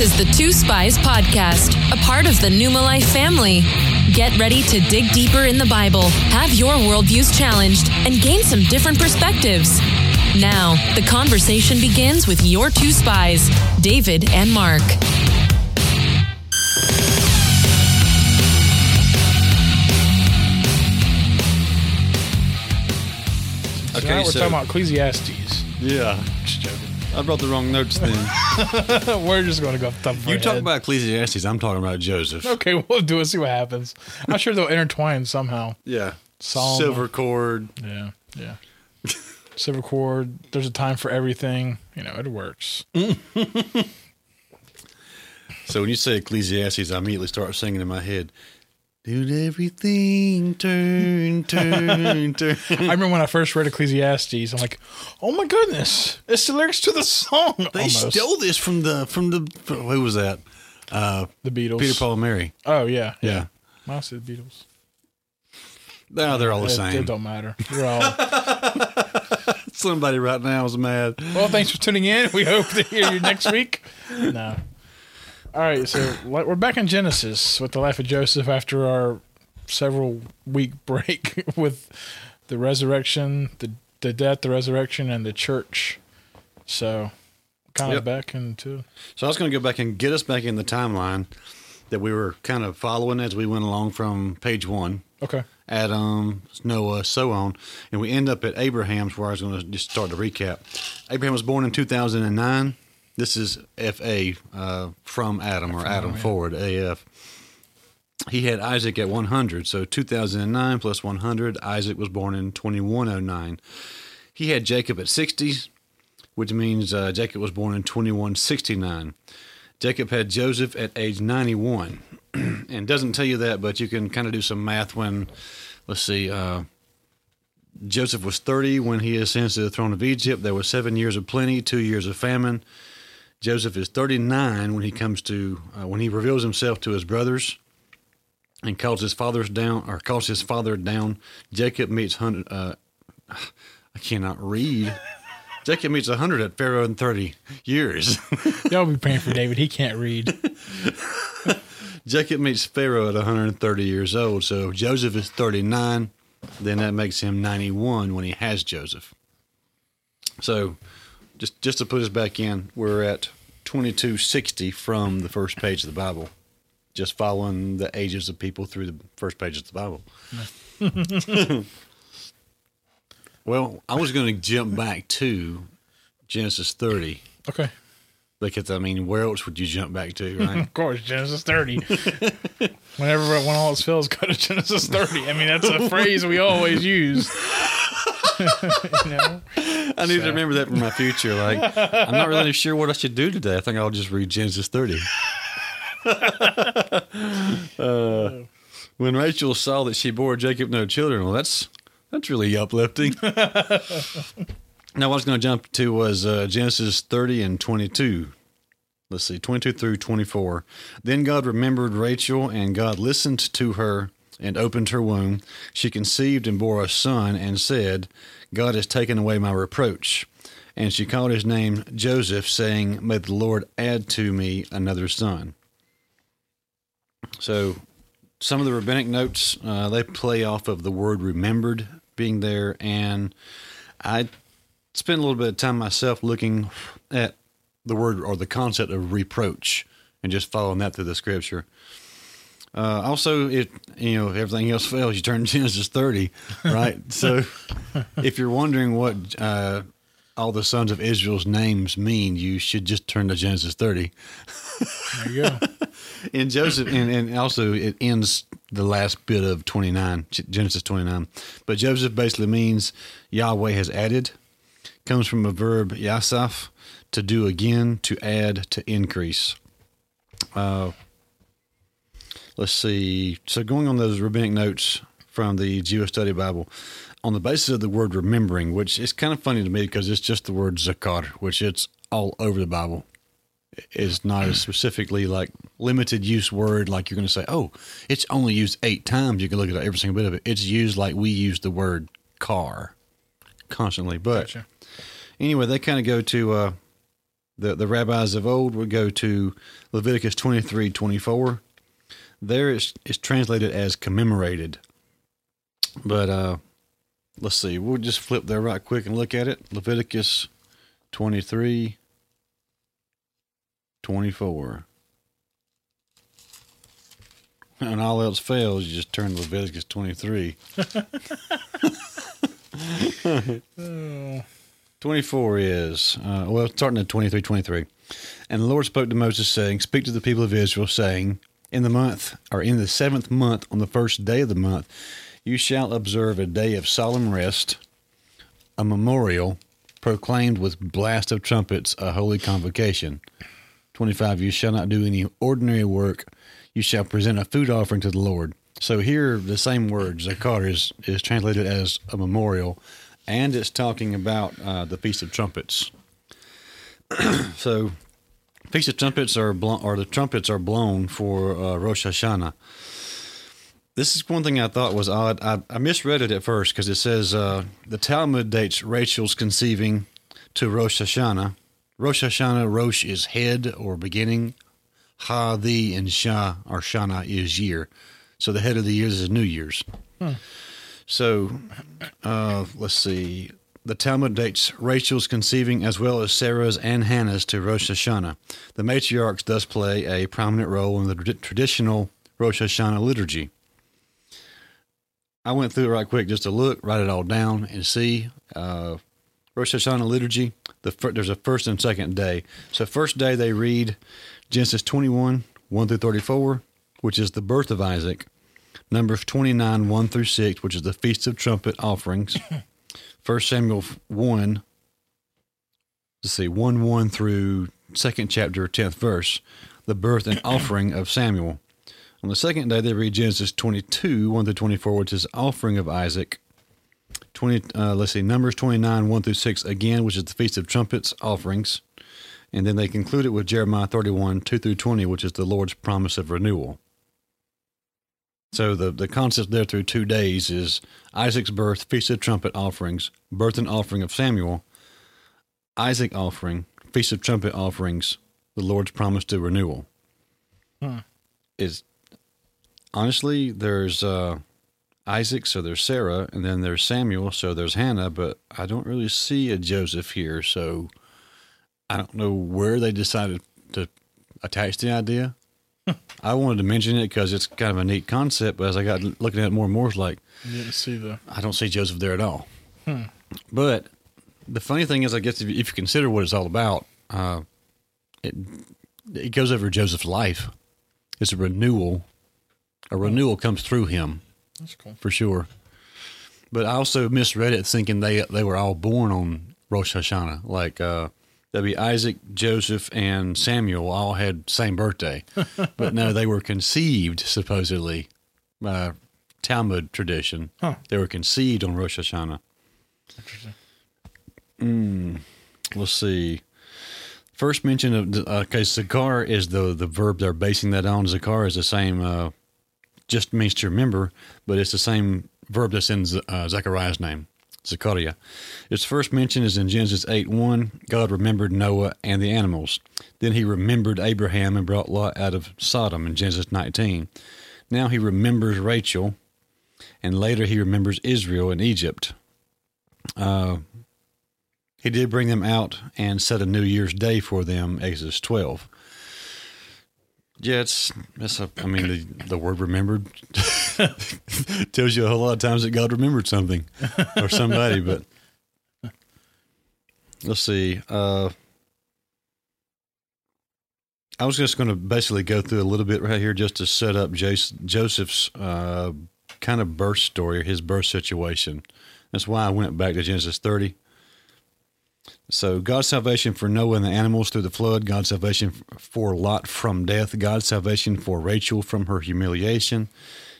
This is the Two Spies Podcast, a part of the Numa Life family. Get ready to dig deeper in the Bible, have your worldviews challenged, and gain some different perspectives. Now, the conversation begins with your two spies, David and Mark. Okay, Tonight we're so- talking about Ecclesiastes. Yeah. Just joking. I brought the wrong notes then. we're just going to go off the top you talk head. about Ecclesiastes, I'm talking about Joseph. Okay, we'll do it. See what happens. I'm sure they'll intertwine somehow. Yeah. Solomon. Silver cord. Yeah, yeah. Silver cord. There's a time for everything. You know, it works. So when you say Ecclesiastes, I immediately start singing in my head. Did everything turn, turn, turn? I remember when I first read Ecclesiastes. I'm like, oh my goodness, it's the lyrics to the song. They almost. stole this from the from the from- who was that? Uh, the Beatles. Peter Paul and Mary. Oh yeah, Yeah. I said the Beatles. No, they're all the It, same. it don't matter. We're all. Somebody right now is mad. Well, thanks for tuning in. We hope to hear you next week. No. All right, so we're back in Genesis with the life of Joseph after our several week break with the resurrection, the the death, the resurrection, and the church. So, kind of Yep. back into So I was going to go back and get us back in the timeline that we were kind of following as we went along from page one. okay. Adam, Noah, so on. And we end up at Abraham's, where I was going to just start the recap. Abraham was born in 2009. This is FA uh, from Adam, or Adam forward, AF. He had Isaac at 100, so 2009 plus 100. Isaac was born in 2109. He had Jacob at 60, which means uh, Jacob was born in 2169. Jacob had Joseph at age 91 and doesn't tell you that, but you can kind of do some math when, let's see, uh, Joseph was 30 when he ascends to the throne of Egypt. There were seven years of plenty, two years of famine. Joseph is 39 when he comes to, uh, when he reveals himself to his brothers and calls his fathers down, or calls his father down. Jacob meets, hundred, uh, I cannot read. Jacob meets 100 at Pharaoh in 30 years. Y'all be praying for David. He can't read. Jacob meets Pharaoh at 130 years old. So Joseph is 39. Then that makes him 91 when he has Joseph. So just just to put us back in, we're at 2260 from the first page of the Bible. Just following the ages of people through the first pages of the Bible. well, I was going to jump back to Genesis 30 Okay. because I mean, where else would you jump back to, right? Of course, Genesis 30. Whenever when all else fails, go to Genesis 30. I mean, that's a phrase we always use. you know? I need to remember that for my future. Like, I'm not really sure what I should do today. I think I'll just read Genesis 30. Uh, when Rachel saw that she bore Jacob no children, well, that's that's really uplifting. now, what I was going to jump to was uh, Genesis 30 and 22. Let's see, 22 through 24. Then God remembered Rachel, and God listened to her and opened her womb. She conceived and bore a son, and said, God has taken away my reproach. And she called his name Joseph, saying, May the Lord add to me another son. So, some of the rabbinic notes, uh, they play off of the word remembered being there. And I spent a little bit of time myself looking at the word or the concept of reproach and just following that through the scripture. Uh, also, if you know if everything else fails, you turn to Genesis thirty, right? so, if you're wondering what uh, all the sons of Israel's names mean, you should just turn to Genesis thirty. There you go. And Joseph, and, and also it ends the last bit of twenty nine, Genesis twenty nine. But Joseph basically means Yahweh has added. Comes from a verb yasaf, to do again, to add, to increase. Uh, let's see. So going on those rabbinic notes from the Jewish Study Bible, on the basis of the word remembering, which is kind of funny to me because it's just the word zakar, which it's all over the Bible. Is not a specifically like limited use word like you're going to say, oh, it's only used eight times. You can look at every single bit of it. It's used like we use the word car constantly. But Gotcha. anyway, they kind of go to uh, The the rabbis of old would go to Leviticus twenty three twenty four. There it's, it's translated as commemorated. But uh, let's see. We'll just flip there right quick and look at it. Leviticus 23, 24. And all else fails, you just turn to Leviticus 23. 24 is, uh, well, starting at 23, 23. And the Lord spoke to Moses, saying, Speak to the people of Israel, saying, In the month, or in the seventh month, on the first day of the month, you shall observe a day of solemn rest, a memorial, proclaimed with blast of trumpets, a holy convocation. 25. You shall not do any ordinary work. You shall present a food offering to the Lord. So here, the same word, zakar, is, is translated as a memorial, and it's talking about uh, the Feast of Trumpets. so, Of Trumpets are blown, or the trumpets are blown for uh, Rosh Hashanah. This is one thing I thought was odd. I, I misread it at first because it says uh, the Talmud dates Rachel's conceiving to Rosh Hashanah. Rosh Hashanah, Rosh is head or beginning. Ha, the, and Shah or Shana is year. So the head of the years is New Year's. So uh, let's see. The Talmud dates Rachel's conceiving as well as Sarah's and Hannah's to Rosh Hashanah. The matriarchs thus play a prominent role in the traditional Rosh Hashanah liturgy. I went through it right quick just to look, write it all down, and see. Uh, Rosh Hashanah liturgy, the fir- there's a first and second day. So, first day they read Genesis 21, 1 through 34, which is the birth of Isaac. Numbers 29, 1 through 6, which is the Feast of Trumpet offerings. 1 Samuel 1, let's see, 1 1 through 2nd chapter, 10th verse, the birth and offering of Samuel. On the second day, they read Genesis 22, 1 through 24, which is offering of Isaac. 20, uh, let's see, Numbers 29, 1 through 6, again, which is the Feast of Trumpets offerings. And then they conclude it with Jeremiah 31, 2 through 20, which is the Lord's promise of renewal. So the, the concept there through two days is Isaac's birth, Feast of Trumpet offerings, birth and offering of Samuel, Isaac offering, Feast of Trumpet offerings, the Lord's promise to renewal. Huh. Is honestly, there's uh, Isaac, so there's Sarah, and then there's Samuel, so there's Hannah, but I don't really see a Joseph here, so I don't know where they decided to attach the idea. I wanted to mention it because it's kind of a neat concept, but as I got looking at it more and more, it's like You didn't see the. I don't see Joseph there at all. But the funny thing is, I guess if you, if you consider what it's all about, uh, it it goes over Joseph's life. It's a renewal. A renewal comes through him That's cool. for sure. But I also misread it, thinking they they were all born on Rosh Hashanah. Like uh, that'd be Isaac, Joseph, and Samuel all had same birthday, but no, they were conceived supposedly by Talmud tradition. Huh. They were conceived on Rosh Hashanah. Interesting. Let's see. First mention of the- okay, zakar is the the verb they're basing that on. Zakar is the same, uh, just means to remember, but it's the same verb that's in Z- uh, Zechariah's name, Zechariah. Its first mention is in Genesis eight one. God remembered Noah and the animals. Then He remembered Abraham and brought Lot out of Sodom in Genesis nineteen. Now He remembers Rachel, and later He remembers Israel and Egypt. Uh, he did bring them out and set a New Year's Day for them, Exodus 12. Yeah, it's, it's a, I mean, the, the word remembered tells you a whole lot of times that God remembered something or somebody, but let's see. Uh, I was just going to basically go through a little bit right here just to set up Joseph's uh, kind of birth story, his birth situation. That's why I went back to Genesis 30. So God's salvation for Noah and the animals through the flood, God's salvation for Lot from death, God's salvation for Rachel from her humiliation,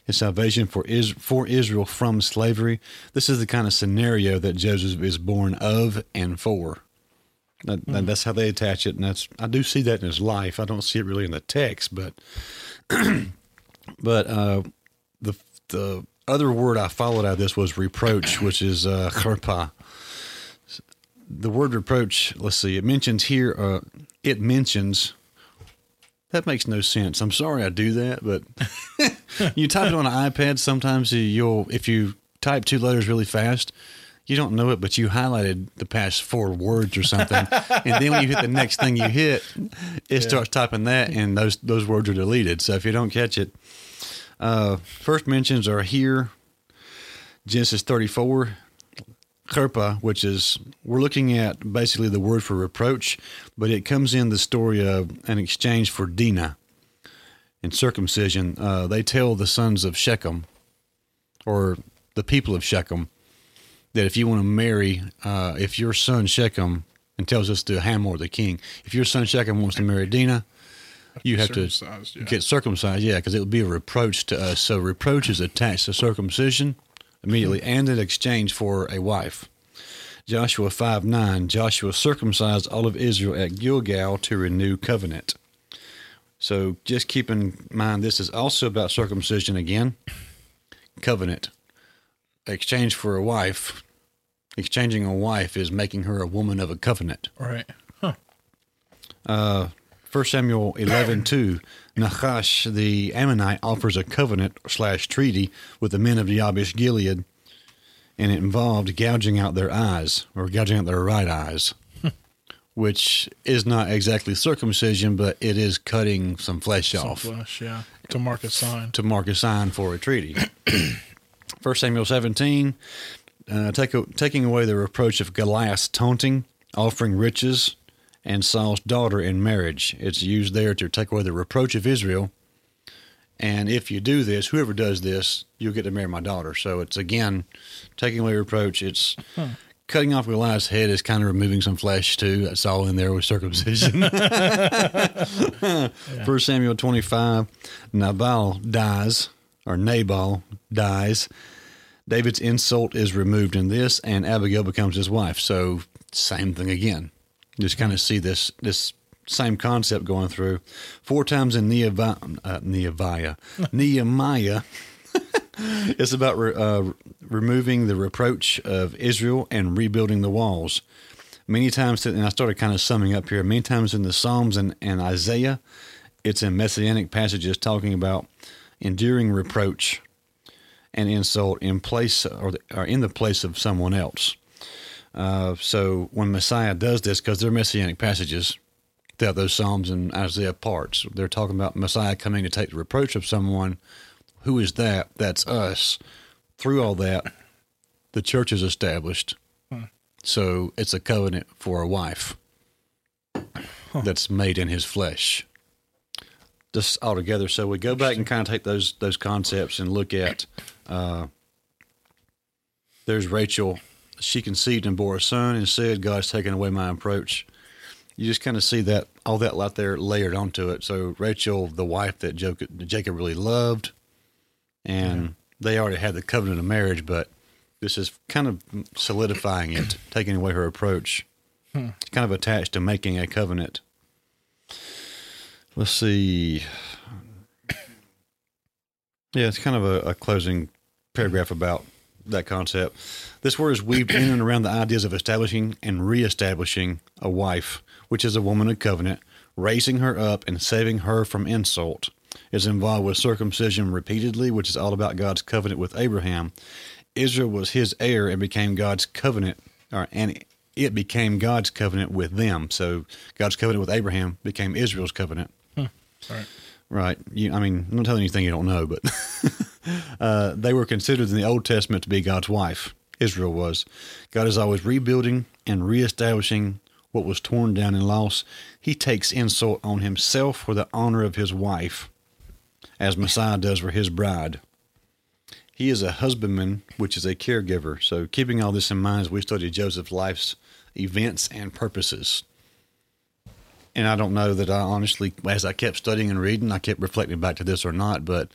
His salvation for is for Israel from slavery. This is the kind of scenario that Joseph is born of and for. That, that- that's how they attach it, and that's I do see that in his life. I don't see it really in the text, but but uh, the the other word I followed out of this was reproach, which is uh, charpa the word reproach. Let's see. It mentions here. Uh, it mentions. That makes no sense. I'm sorry I do that, but you type it on an iPad. Sometimes you'll, if you type two letters really fast, you don't know it, but you highlighted the past four words or something, and then when you hit the next thing you hit, it starts typing that, and those those words are deleted. So if you don't catch it, uh, first mentions are here, Genesis 34, Kerpa, which is we're looking at basically the word for reproach, but it comes in the story of an exchange for Dinah in circumcision. Uh, they tell the sons of Shechem, or the people of Shechem, that if you want to marry, uh, if your son Shechem, and tells us to Hamor the king, if your son Shechem wants to marry Dinah, you have to yeah. get circumcised. Yeah, because it would be a reproach to us. So reproach is attached to circumcision immediately, and in exchange for a wife. Joshua five nine. Joshua circumcised all of Israel at Gilgal to renew covenant. So just keep in mind, this is also about circumcision again. Covenant exchange for a wife, exchanging a wife is making her a woman of a covenant. Right. Huh. 1 Samuel 11, 2, Nachash the Ammonite offers a covenant slash treaty with the men of Yabesh Gilead, and it involved gouging out their eyes, or gouging out their right eyes, which is not exactly circumcision, but it is cutting some flesh Some off flesh, yeah. To mark a sign. to mark a sign for a treaty. 1 Samuel 17, uh, take, taking away the reproach of Goliath's taunting, offering riches, and Saul's daughter in marriage. It's used there to take away the reproach of Israel. And if you do this, whoever does this, you'll get to marry my daughter. So it's again taking away reproach. It's hmm. cutting off Goliath's head is kind of removing some flesh too. That's all in there with circumcision. First Samuel 25, Nabal dies, or Nabal dies. David's insult is removed in this, and Abigail becomes his wife. So same thing again. Just kind of see this this same concept going through four times in Nehemiah. Uh, Nehemiah. Nehemiah. it's about re, uh, removing the reproach of Israel and rebuilding the walls. Many times, and I started kind of summing up here. Many times in the Psalms and, and Isaiah, it's in messianic passages talking about enduring reproach and insult in place or, or in the place of someone else. Uh, so when Messiah does this, because they're messianic passages throughout those Psalms and Isaiah parts, they're talking about Messiah coming to take the reproach of someone. Who is that? That's us. Through all that, the church is established. So it's a covenant for a wife that's made in his flesh. Just all together. So we go back and kind of take those those concepts and look at. Uh, there's Rachel. She conceived and bore a son and said, "God's taken away my approach." You just kind of see that all that right there layered onto it. So Rachel, the wife that Jacob, Jacob really loved, and they already had the covenant of marriage, but this is kind of solidifying it, taking away her approach. Hmm. It's kind of attached to making a covenant. Let's see. Yeah, it's kind of a, a closing paragraph about that concept. This word is weaved in and around the ideas of establishing and reestablishing a wife, which is a woman of covenant, raising her up and saving her from insult. Is involved with circumcision repeatedly, which is all about God's covenant with Abraham. Israel was his heir and became God's covenant, or, and it became God's covenant with them. So God's covenant with Abraham became Israel's covenant. Right. Right. You, I mean, I'm not telling you anything you don't know, but uh, they were considered in the Old Testament to be God's wife. Israel was. God is always rebuilding and reestablishing what was torn down and lost. He takes insult on himself for the honor of his wife, as Messiah does for his bride. He is a husbandman, which is a caregiver. So, keeping all this in mind as we study Joseph's life's events and purposes. And I don't know that I honestly, as I kept studying and reading, I kept reflecting back to this or not, but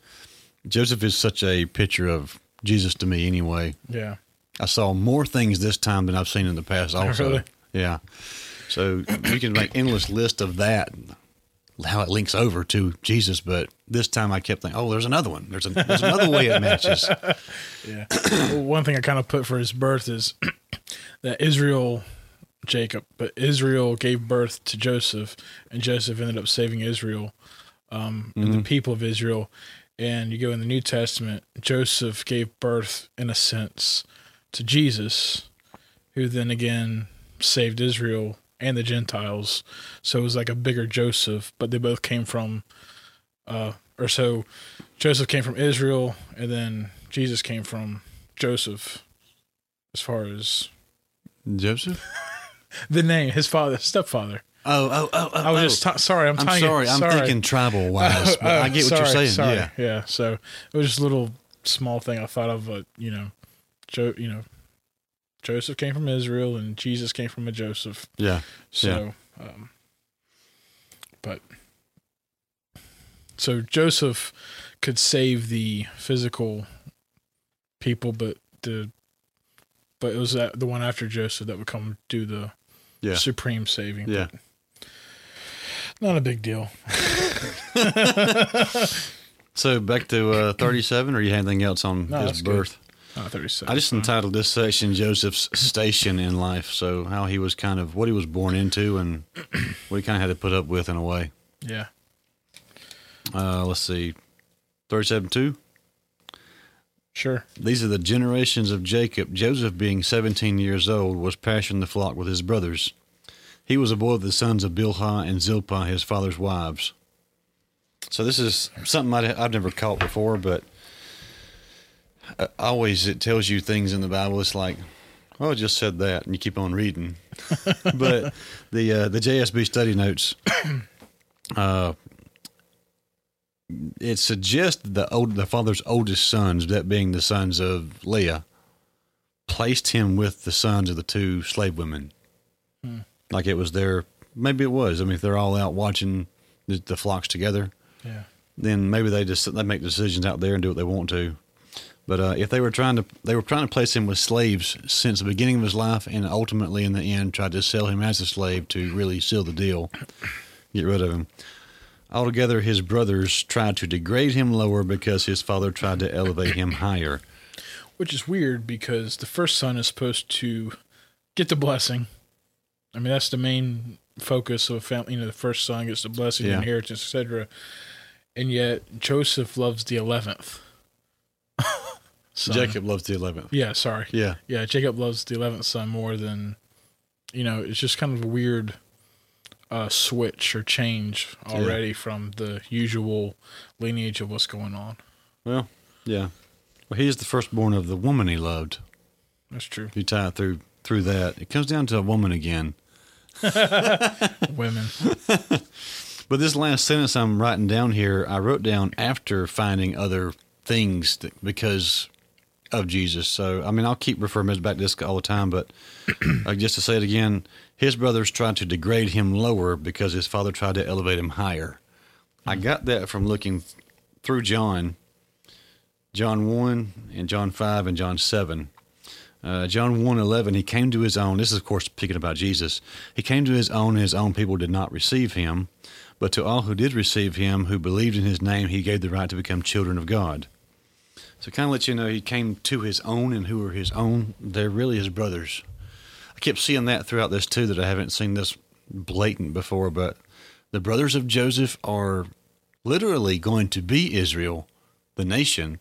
Joseph is such a picture of Jesus to me anyway. Yeah. I saw more things this time than I've seen in the past also. Really? Yeah. So you can make endless list of that, how it links over to Jesus, but this time I kept thinking, oh, there's another one. There's, a, there's another way it matches. Yeah. well, one thing I kind of put for his birth is that Israel Jacob, but Israel gave birth to Joseph, and Joseph ended up saving Israel, um, and the people of Israel. And you go in the New Testament, Joseph gave birth, in a sense, to Jesus, who then again saved Israel and the Gentiles. So it was like a bigger Joseph, but they both came from, uh, or so Joseph came from Israel, and then Jesus came from Joseph, as far as Joseph? the name, his father, stepfather. Oh, oh, oh, oh. I was oh. just t- sorry. I'm, I'm tying it- sorry. I'm sorry. thinking tribal wise, but Oh, I get what sorry, you're saying. Sorry. Yeah. yeah. So it was just a little small thing I thought of. But you know, Joe, you know, Joseph came from Israel, and Jesus came from a Joseph. Yeah. So, um, but so Joseph could save the physical people, but the but it was that the one after Joseph that would come do the Yeah. supreme saving. Yeah. not a big deal. So back to uh, 37, or you have anything else on No, his birth? Not thirty six. I just entitled this section Joseph's station in life. So how he was kind of what he was born into and what he kind of had to put up with in a way. yeah. Uh, let's see, 37 2. Sure. These are the generations of Jacob. Joseph, being 17 years old, was pasturing the flock with his brothers. He was a boy of the sons of Bilhah and Zilpah, his father's wives. So this is something I'd, I've never caught before, but always it tells you things in the Bible. It's like, oh, it just said that, and you keep on reading. but the uh, the JSB study notes, uh, it suggests the old the father's oldest sons, that being the sons of Leah, placed him with the sons of the two slave women. Like it was their maybe it was. I mean, if they're all out watching the, the flocks together, Yeah. then maybe they just they make decisions out there and do what they want to. But uh, if they were trying to they were trying to place him with slaves since the beginning of his life, and ultimately in the end tried to sell him as a slave to really seal the deal, get rid of him. Altogether, his brothers tried to degrade him lower because his father tried to elevate him higher. Which is weird because the first son is supposed to get the blessing. I mean, that's the main focus of a family. You know, the first son gets the blessing, Yeah. inheritance, etc. And yet Joseph loves the eleventh. Jacob loves the eleventh. Yeah, sorry. Yeah, Yeah, Jacob loves the eleventh son more than, you know, it's just kind of a weird uh, switch or change already from the usual lineage of what's going on. well, yeah. Well, he is the firstborn of the woman he loved. That's true. If you tie it through through that, it comes down to a woman again. Women. But this last sentence I'm writing down here, I wrote down after finding other things that, because of Jesus. So, I mean, I'll keep referring back to this all the time, but uh, just to say it again, his brothers tried to degrade him lower because his father tried to elevate him higher. I got that from looking through John, John 1 and John 5 and John 7. Uh, John 1 11, he came to his own. This is, of course, speaking about Jesus. He came to his own, and his own people did not receive him. But to all who did receive him, who believed in his name, he gave the right to become children of God. So, kind of let you know, he came to his own, and who are his own? They're really his brothers. I kept seeing that throughout this, too, that I haven't seen this blatant before. But the brothers of Joseph are literally going to be Israel, the nation,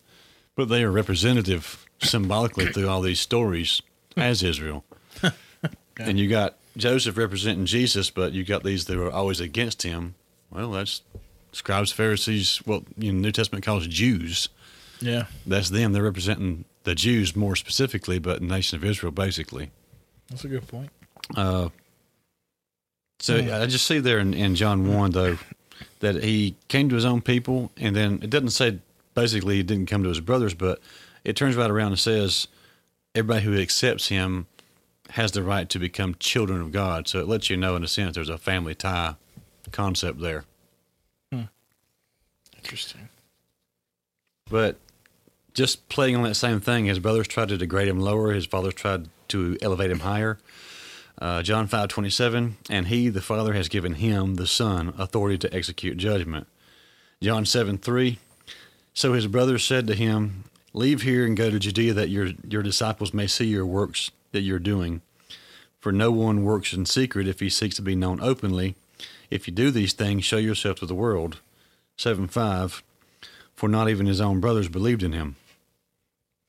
but they are representative symbolically through all these stories as Israel. And you got Joseph representing Jesus, but you got these that are always against him. Well, that's scribes, Pharisees, what you know, New Testament calls Jews. Yeah. That's them. They're representing the Jews more specifically, but the nation of Israel basically. That's a good point. Uh, so hmm. I just see there in, in John 1, though, that he came to his own people, and then it doesn't say basically he didn't come to his brothers, but it turns right around and says everybody who accepts him has the right to become children of God. So it lets you know, in a sense, there's a family tie concept there. Hmm. Interesting. But just playing on that same thing, his brothers tried to degrade him lower, his fathers tried to elevate him higher. Uh, John five twenty seven, and he, the Father, has given him, the Son, authority to execute judgment. John seven three. So his brothers said to him, Leave here and go to Judea, that your your disciples may see your works that you're doing. For no one works in secret if he seeks to be known openly. If you do these things, show yourself to the world. 7 5. For not even his own brothers believed in him.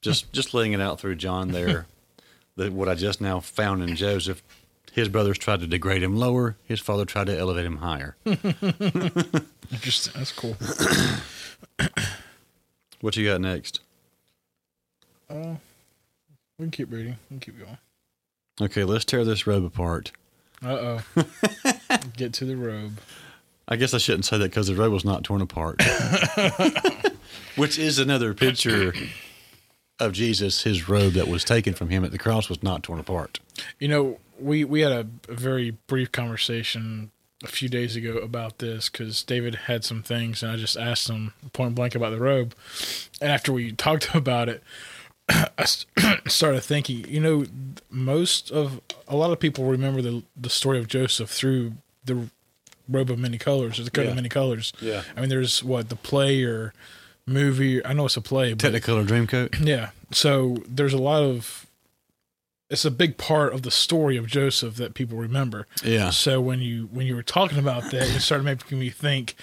Just just laying it out through John there. that what I just now found in Joseph. His brothers tried to degrade him lower. His father tried to elevate him higher. Interesting. That's cool. what you got next? Uh, we can keep reading. We can keep going. Okay, let's tear this robe apart. Uh oh. Get to the robe. I guess I shouldn't say that because the robe was not torn apart. Which is another picture of Jesus. His robe that was taken from him at the cross was not torn apart. You know, we we had a, a very brief conversation a few days ago about this because David had some things, and I just asked him point blank about the robe. And after we talked about it, I started thinking. You know, most of a lot of people remember the the story of Joseph through the robe of many colors, or the coat Yeah. of many colors. Yeah. I mean, there's what the play or movie. I know it's a play, but Technicolor Dreamcoat. yeah. So there's a lot of it's a big part of the story of Joseph that people remember. Yeah. So when you when you were talking about that, it started making me think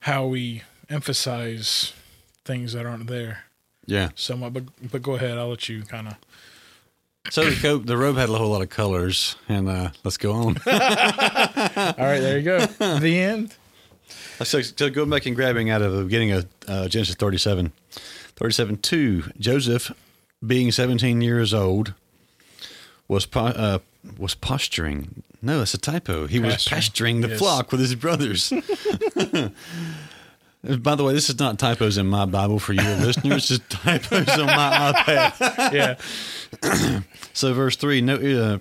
how we emphasize things that aren't there Yeah. somewhat. But but go ahead, I'll let you kind of. So the coat, the robe had a whole lot of colors, and uh, let's go on. All right, there you go. the end. So, so go back and grabbing out of the beginning of uh, Genesis 37. 37 2. Joseph, being 17 years old, was po- uh, was posturing. No, that's a typo. He was Pasturing. pasturing the Yes. flock with his brothers. By the way, this is not typos in my Bible for your listeners. It's typos on my iPad. Yeah. So, verse three. No, uh,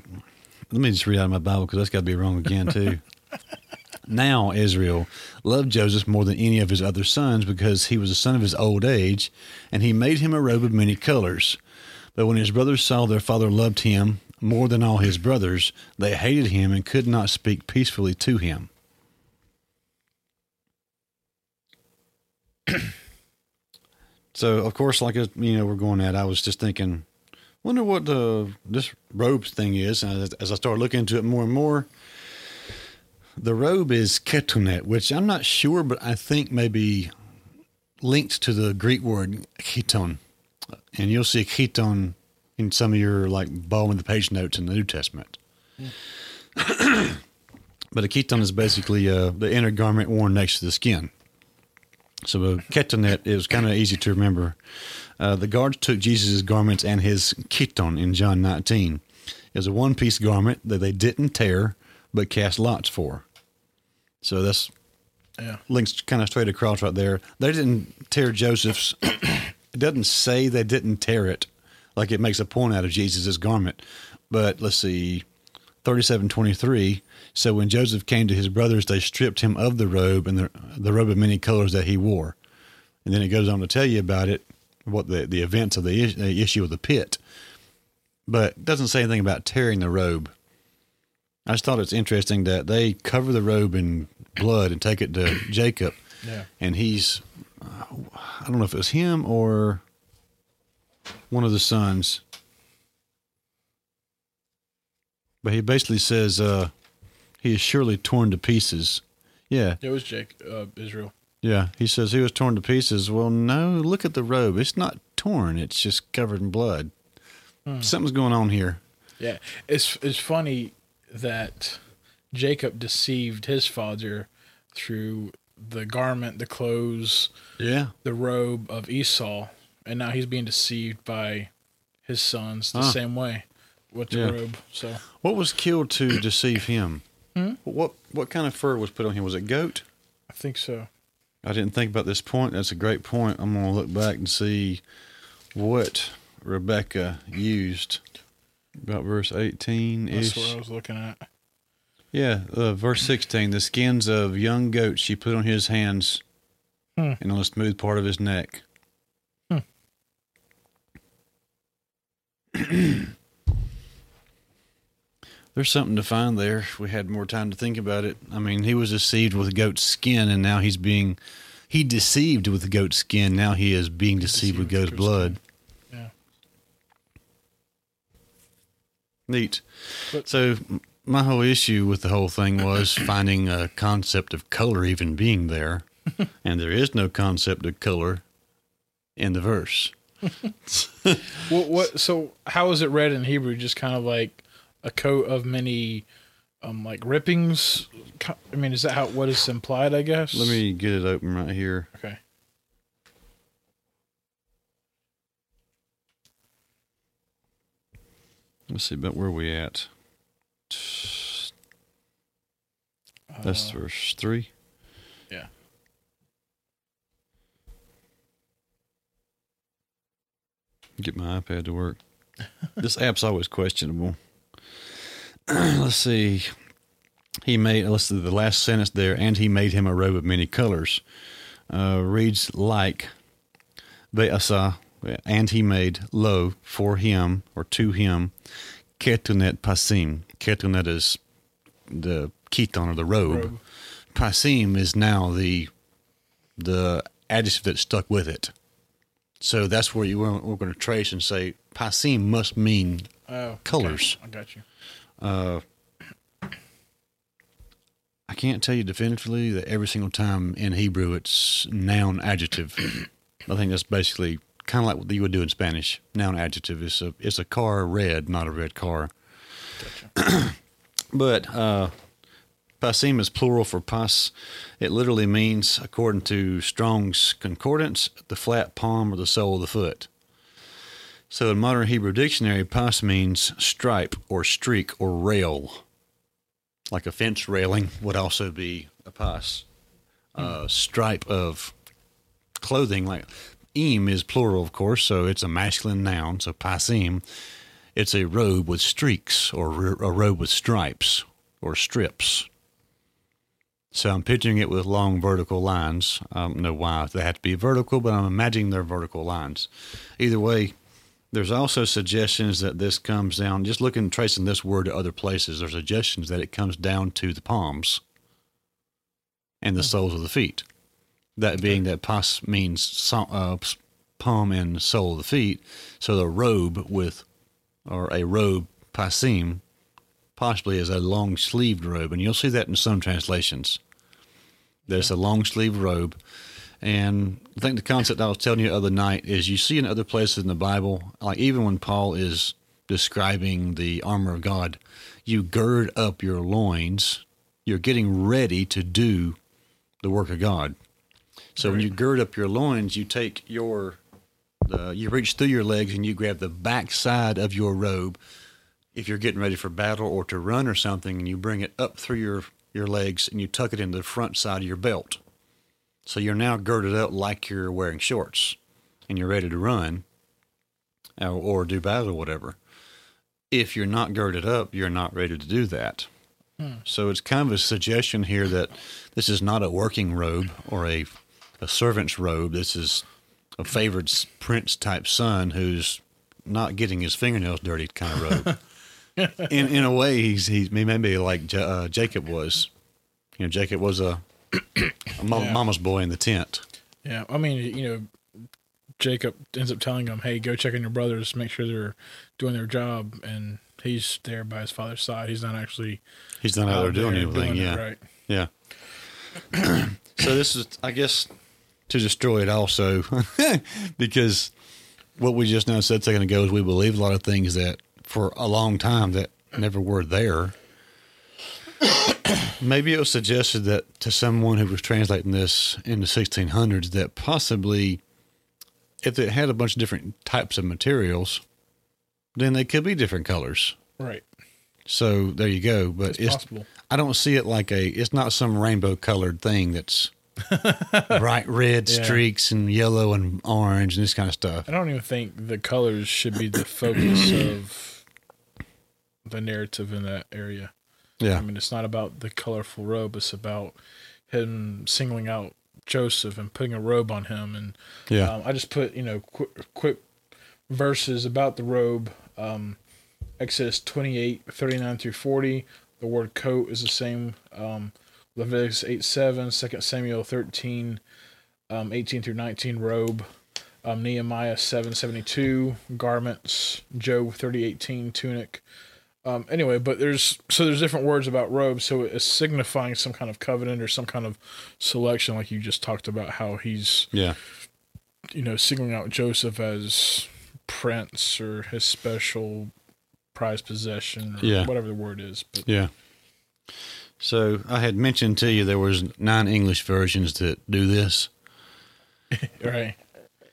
let me just read out of my Bible because that's got to be wrong again too. now Israel loved Joseph more than any of his other sons because he was a son of his old age, and he made him a robe of many colors. But when his brothers saw their father loved him more than all his brothers, they hated him and could not speak peacefully to him. so, of course, like you know, we're going at. I was just thinking, wonder what uh, this robes thing is. And as, as I started looking into it more and more, the robe is ketunet, which I'm not sure, but I think maybe linked to the Greek word chiton. And you'll see chiton in some of your like bottom of the page notes in the New Testament. but a chiton is basically uh, the inner garment worn next to the skin. So a ketonet is kind of easy to remember. Uh, the guards took Jesus' garments and his chiton in John 19. It was a one piece garment that they didn't tear, but cast lots for. So that's Yeah. links kind of straight across right there. They didn't tear Joseph's. it doesn't say they didn't tear it, like it makes a point out of Jesus' garment. But let's see, thirty-seven twenty-three. So when Joseph came to his brothers, they stripped him of the robe and the the robe of many colors that he wore. And then it goes on to tell you about it, what the the events of the, is- the issue of the pit. But it doesn't say anything about tearing the robe. I just thought it's interesting that they cover the robe in blood and take it to Jacob, Yeah. and he's I don't know if it was him or one of the sons, but he basically says uh, he is surely torn to pieces. Yeah, It was Jake, uh, Israel. yeah. He says he was torn to pieces. Well, no, look at the robe. It's not torn. It's just covered in blood. Something's going on here. Yeah, it's it's funny that Jacob deceived his father through the garment, the clothes, Yeah. the robe of Esau, and now he's being deceived by his sons the Huh. same way with the Yeah. robe. So What was killed to deceive him? Hmm? What what kind of fur was put on him? Was it goat? I think so. I didn't think about this point. That's a great point. I'm going to look back and see what Rebecca used. About verse 18 That's ish. what I was looking at. Yeah, uh, verse 16. The skins of young goats she put on his hands Hmm. and on the smooth part of his neck. Hmm. There's something to find there if we had more time to think about it. I mean, he was deceived with goat skin, and now he's being. He deceived with goat skin. Now he is being deceived with Deceived with goat's goat blood. Yeah. Neat. But- so my whole issue with the whole thing was finding a concept of color even being there, and there is no concept of color in the verse. What, what? So how is it read in Hebrew? Just kind of like a coat of many, um, like rippings. I mean, is that how what is implied? I guess. Let me get it open right here. Okay. Let's see, but where we at? That's Uh, verse three. Yeah. Get my iPad to work. this app's always questionable. let's see. He made let's see the last sentence there, and he made him a robe of many colors. Uh, reads like Ve'asa, and he made lo for him or to him ketunet pasim. Ketunet is the chiton or the robe. Robe. Pasim is now the the adjective that stuck with it. So that's where you we're, we're going to trace and say pasim must mean Oh, okay. Colors. I got you. Uh, I can't tell you definitively that every single time in Hebrew it's noun adjective. I think that's basically kind of like what you would do in Spanish. Noun adjective is a it's a car red, not a red car. but uh, pasim is plural for pas. It literally means, according to Strong's Concordance, the flat palm or the sole of the foot. So in modern Hebrew dictionary, pas means stripe or streak or rail like a fence railing would also be a pas. Uh, stripe of clothing, like eem is plural, of course, so it's a masculine noun. So pasim, it's a robe with streaks or a robe with stripes or strips. So I'm picturing it with long vertical lines. I don't know why they have to be vertical, but I'm imagining they're vertical lines. Either way, there's also suggestions that this comes down, just looking, tracing this word to other places, there's suggestions that it comes down to the palms and the mm-hmm. soles of the feet. That being that pas means so, uh, palm and sole of the feet. So the robe with, or a robe, pasim, possibly is a long sleeved robe. And you'll see that in some translations. There's a long sleeved robe. And I think the concept I was telling you the other night is you see in other places in the Bible, like even when Paul is describing the armor of God, you gird up your loins. You're getting ready to do the work of God. So when you gird up your loins, you take your, the, you reach through your legs and you grab the back side of your robe. If you're getting ready for battle or to run or something, and you bring it up through your, your legs and you tuck it into the front side of your belt. So you're now girded up like you're wearing shorts and you're ready to run or, or do battle or whatever. If you're not girded up, you're not ready to do that. Hmm. So it's kind of a suggestion here that this is not a working robe or a, a servant's robe. This is a favored prince type son who's not getting his fingernails dirty kind of robe. in in a way, he's he's maybe like Ja- uh, Jacob was. You know, Jacob was a, a mom, Yeah. mama's boy in the tent. Yeah, I mean, you know, Jacob ends up telling him, "Hey, go check on your brothers, make sure they're doing their job," and he's there by his father's side. He's not actually He's not out there doing anything. doing it, yeah, right. yeah. so this is, I guess, to destroy it also, because what we just now said a second ago is we believe a lot of things that for a long time that never were there. Maybe it was suggested that to someone who was translating this in the 1600s that possibly if it had a bunch of different types of materials, then they could be different colors. right. So there you go. But It's it's. I don't see it like a. It's not some rainbow colored thing that's bright red Yeah. streaks and yellow and orange and this kind of stuff. I don't even think the colors should be the focus of the narrative in that area. Yeah, I mean, it's not about the colorful robe. It's about him singling out Joseph and putting a robe on him. And yeah, um, I just put, you know, quick, quick verses about the robe. Um, Exodus 28, 39 through 40. The word coat is the same. Um, Leviticus 8, 7. 2 Samuel 13, um, 18 through 19. Robe. Um, Nehemiah 772, Garments. Job 3018, Tunic. Um, anyway, but there's so there's different words about robes, so it's signifying some kind of covenant or some kind of selection, like you just talked about how he's Yeah. you know singling out Joseph as prince or his special prized possession, or Yeah. whatever the word is. But Yeah. So I had mentioned to you there was nine English versions that do this. right,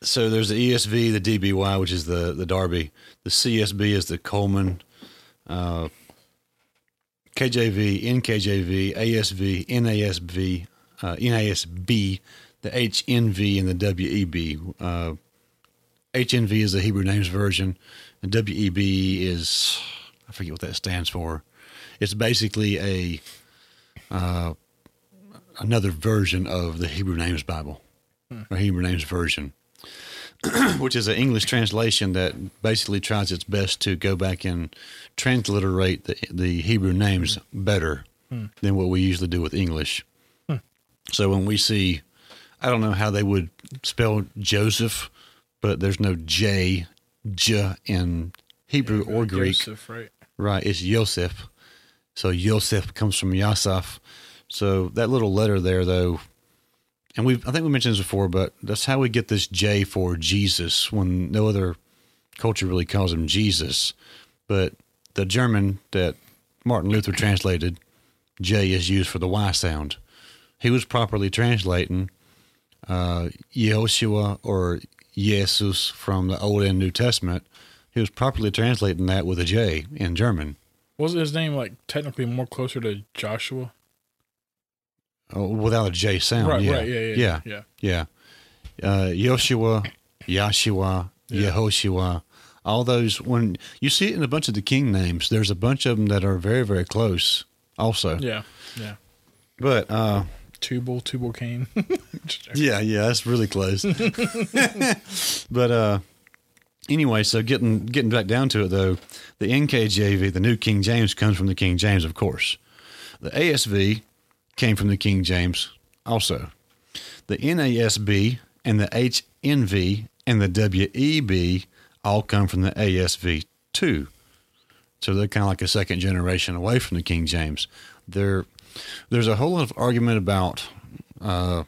So there's the ESV, the DBY, which is the the Darby. The CSB is the Holman. Uh, KJV, NKJV, ASV, NASV, uh, NASB, the HNV, and the WEB. Uh, HNV is the Hebrew Names Version, and WEB is I forget what that stands for. It's basically a uh, another version of the Hebrew Names Bible, hmm. or Hebrew Names Version which is an English translation that basically tries its best to go back and transliterate the, the Hebrew names better hmm. than what we usually do with English. Hmm. So when we see, I don't know how they would spell Joseph, but there's no J, J in Hebrew or Greek. Joseph, right? Right, it's Yosef. So Yosef comes from Yasaf. So that little letter there, though, and we I think we mentioned this before, but that's how we get this J for Jesus when no other culture really calls him Jesus. But the German that Martin Luther translated, J is used for the Y sound. He was properly translating uh, Yehoshua or Jesus from the Old and New Testament. He was properly translating that with a J in German. Wasn't his name like technically more closer to Joshua? Oh, without a J sound. right, yeah. right, yeah, yeah, yeah, yeah. yeah. Uh, Yoshua, Yahshua, Yeah. Yehoshua, all those. When you see it in a bunch of the king names, there's a bunch of them that are very, very close. Also, Yeah, yeah. but uh, Tubal, Tubal Cain. yeah, yeah, that's really close. but uh, anyway, so getting getting back down to it though, the NKJV, the New King James, comes from the King James, of course. The ASV came from the King James, also. The NASB and the HNV and the WEB all come from the ASV too. So they're kind of like a second generation away from the King James. There, there's a whole lot of argument about uh,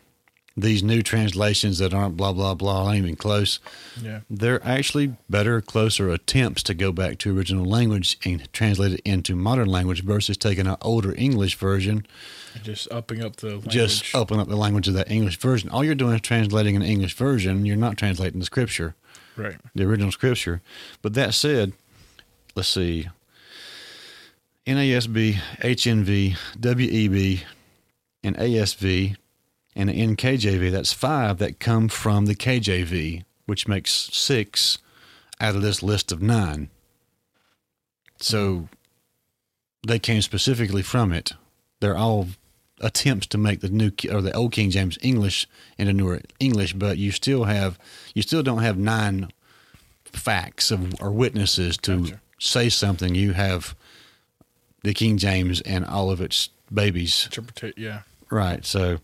these new translations that aren't blah blah blah, not even close. yeah, They're actually better, closer attempts to go back to original language and translate it into modern language versus taking an older English version, just upping up the language. just open up the language of that English version. All you're doing is translating an English version. You're not translating the scripture, right. the original scripture. But that said, let's see. NASB, HNV, WEB, and ASV, and the NKJV. That's five that come from the KJV, which makes six out of this list of nine. So they came specifically from it. They're all attempts to make the new or the old King James English into newer English, but you still have you still don't have nine facts of, or witnesses to Gotcha. say something. You have the King James and all of its babies. Yeah. Right. So,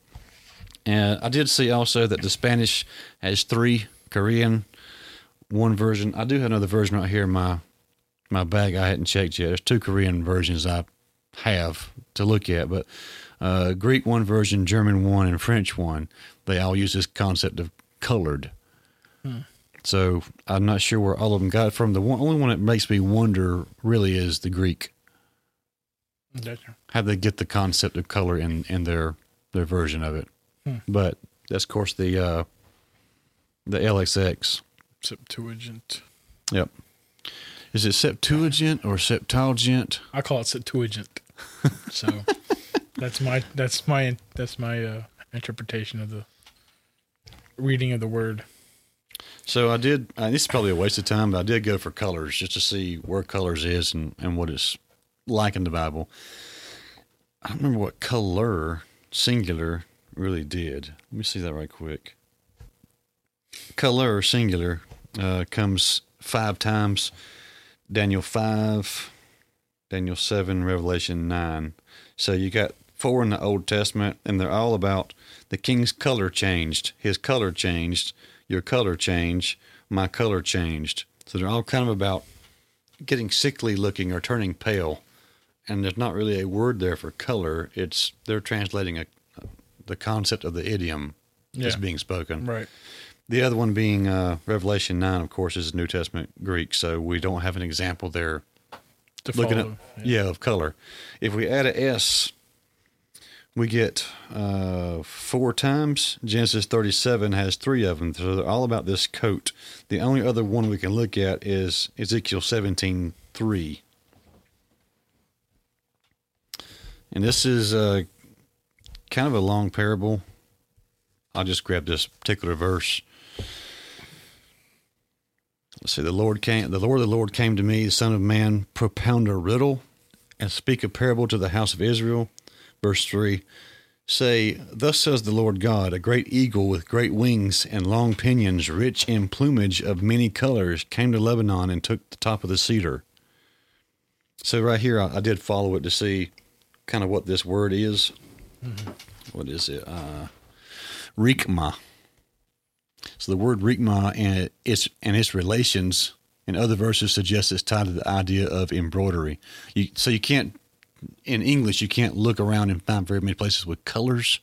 and I did see also that the Spanish has three, Korean, one version. I do have another version right here in my my bag. I hadn't checked yet. There's two Korean versions I have to look at, but uh, Greek one version, German one, and French one. They all use this concept of colored. So I'm not sure where all of them got it from. The one, only one that makes me wonder really is the Greek Gotcha. how they get the concept of color in in their their version of it. Hmm. But that's of course the uh, the LXX. Septuagint. Yep. Is it Septuagint or Septuagint? I call it Septuagint. so that's my that's my that's my uh, interpretation of the reading of the word. So I did. Uh, this is probably a waste of time, but I did go for colors just to see where colors is and and what it's like in the Bible. I don't remember what color singular really did. Let me see that right quick. Color singular uh, comes five times. Daniel five, Daniel seven, Revelation nine. So you got four in the Old Testament, and they're all about the king's color changed, his color changed, your color changed, my color changed. So they're all kind of about getting sickly looking or turning pale, and there's not really a word there for color. It's they're translating a the concept of the idiom that's Yeah. being spoken. Right. The other one being uh, Revelation nine, of course, is New Testament Greek, so we don't have an example there To looking follow. at yeah. of color. If we add a S, we get uh, four times. Genesis thirty seven has three of them, so they're all about this coat. The only other one we can look at is Ezekiel seventeen three, and this is uh, kind of a long parable. I'll just grab this particular verse. Let's see. The Lord came. The Lord, the Lord came to me, the Son of Man, propound a riddle, and speak a parable to the house of Israel. Verse three. Say, thus says the Lord God: A great eagle with great wings and long pinions, rich in plumage of many colors, came to Lebanon and took the top of the cedar. So right here, I, I did follow it to see kind of what this word is. What is it? Uh, Rikma. So the word rikma and its and its relations in other verses suggest it's tied to the idea of embroidery. You, so you can't in English you can't look around and find very many places with colors,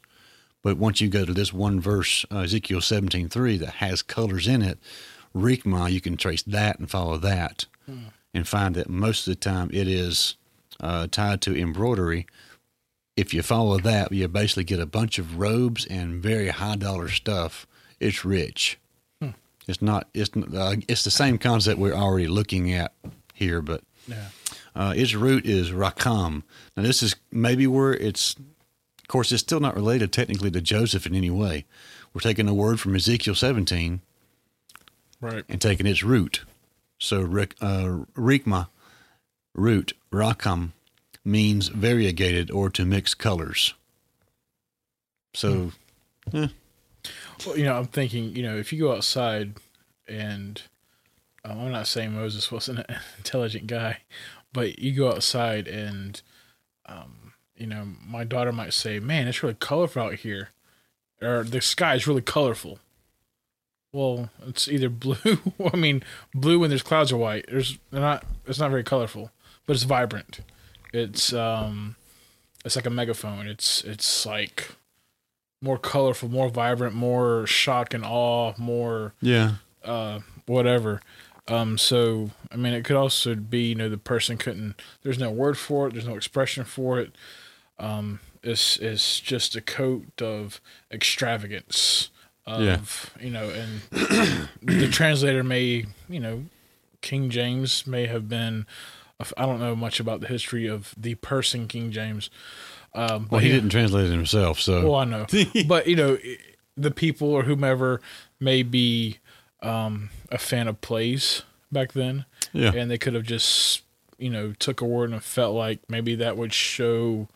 but once you go to this one verse uh, Ezekiel seventeen three that has colors in it, rikma you can trace that and follow that, and find that most of the time it is uh, tied to embroidery. If you follow that, you basically get a bunch of robes and very high dollar stuff it's rich. It's not. It's uh, it's the same concept we're already looking at here, but Yeah. uh, its root is rakam. Now this is maybe where it's. Of course, it's still not related technically to Joseph in any way. We're taking a word from Ezekiel 17 Right. and taking its root. So uh, rikma, root rakam, means variegated or to mix colors. So Well, you know, I'm thinking, you know, if you go outside and um, I'm not saying Moses wasn't an intelligent guy, but you go outside and, um, you know, my daughter might say, man, it's really colorful out here. Or the sky is really colorful. Well, it's either blue. I mean, blue when there's clouds are white. There's they're not. It's not very colorful, but it's vibrant. It's um, it's like a megaphone. It's it's like more colorful, more vibrant, more shock and awe, more yeah, uh whatever. Um so I mean it could also be, you know, the person couldn't there's no word for it, there's no expression for it. Um it's it's just a coat of extravagance of Yeah. you know, and the translator may, you know, King James may have been I don't know much about the history of the person King James. Um, well, he yeah. didn't translate it himself, so Well, I know, but you know, the people or whomever may be um, a fan of plays back then, yeah, and they could have just you know took a word and felt like maybe that would show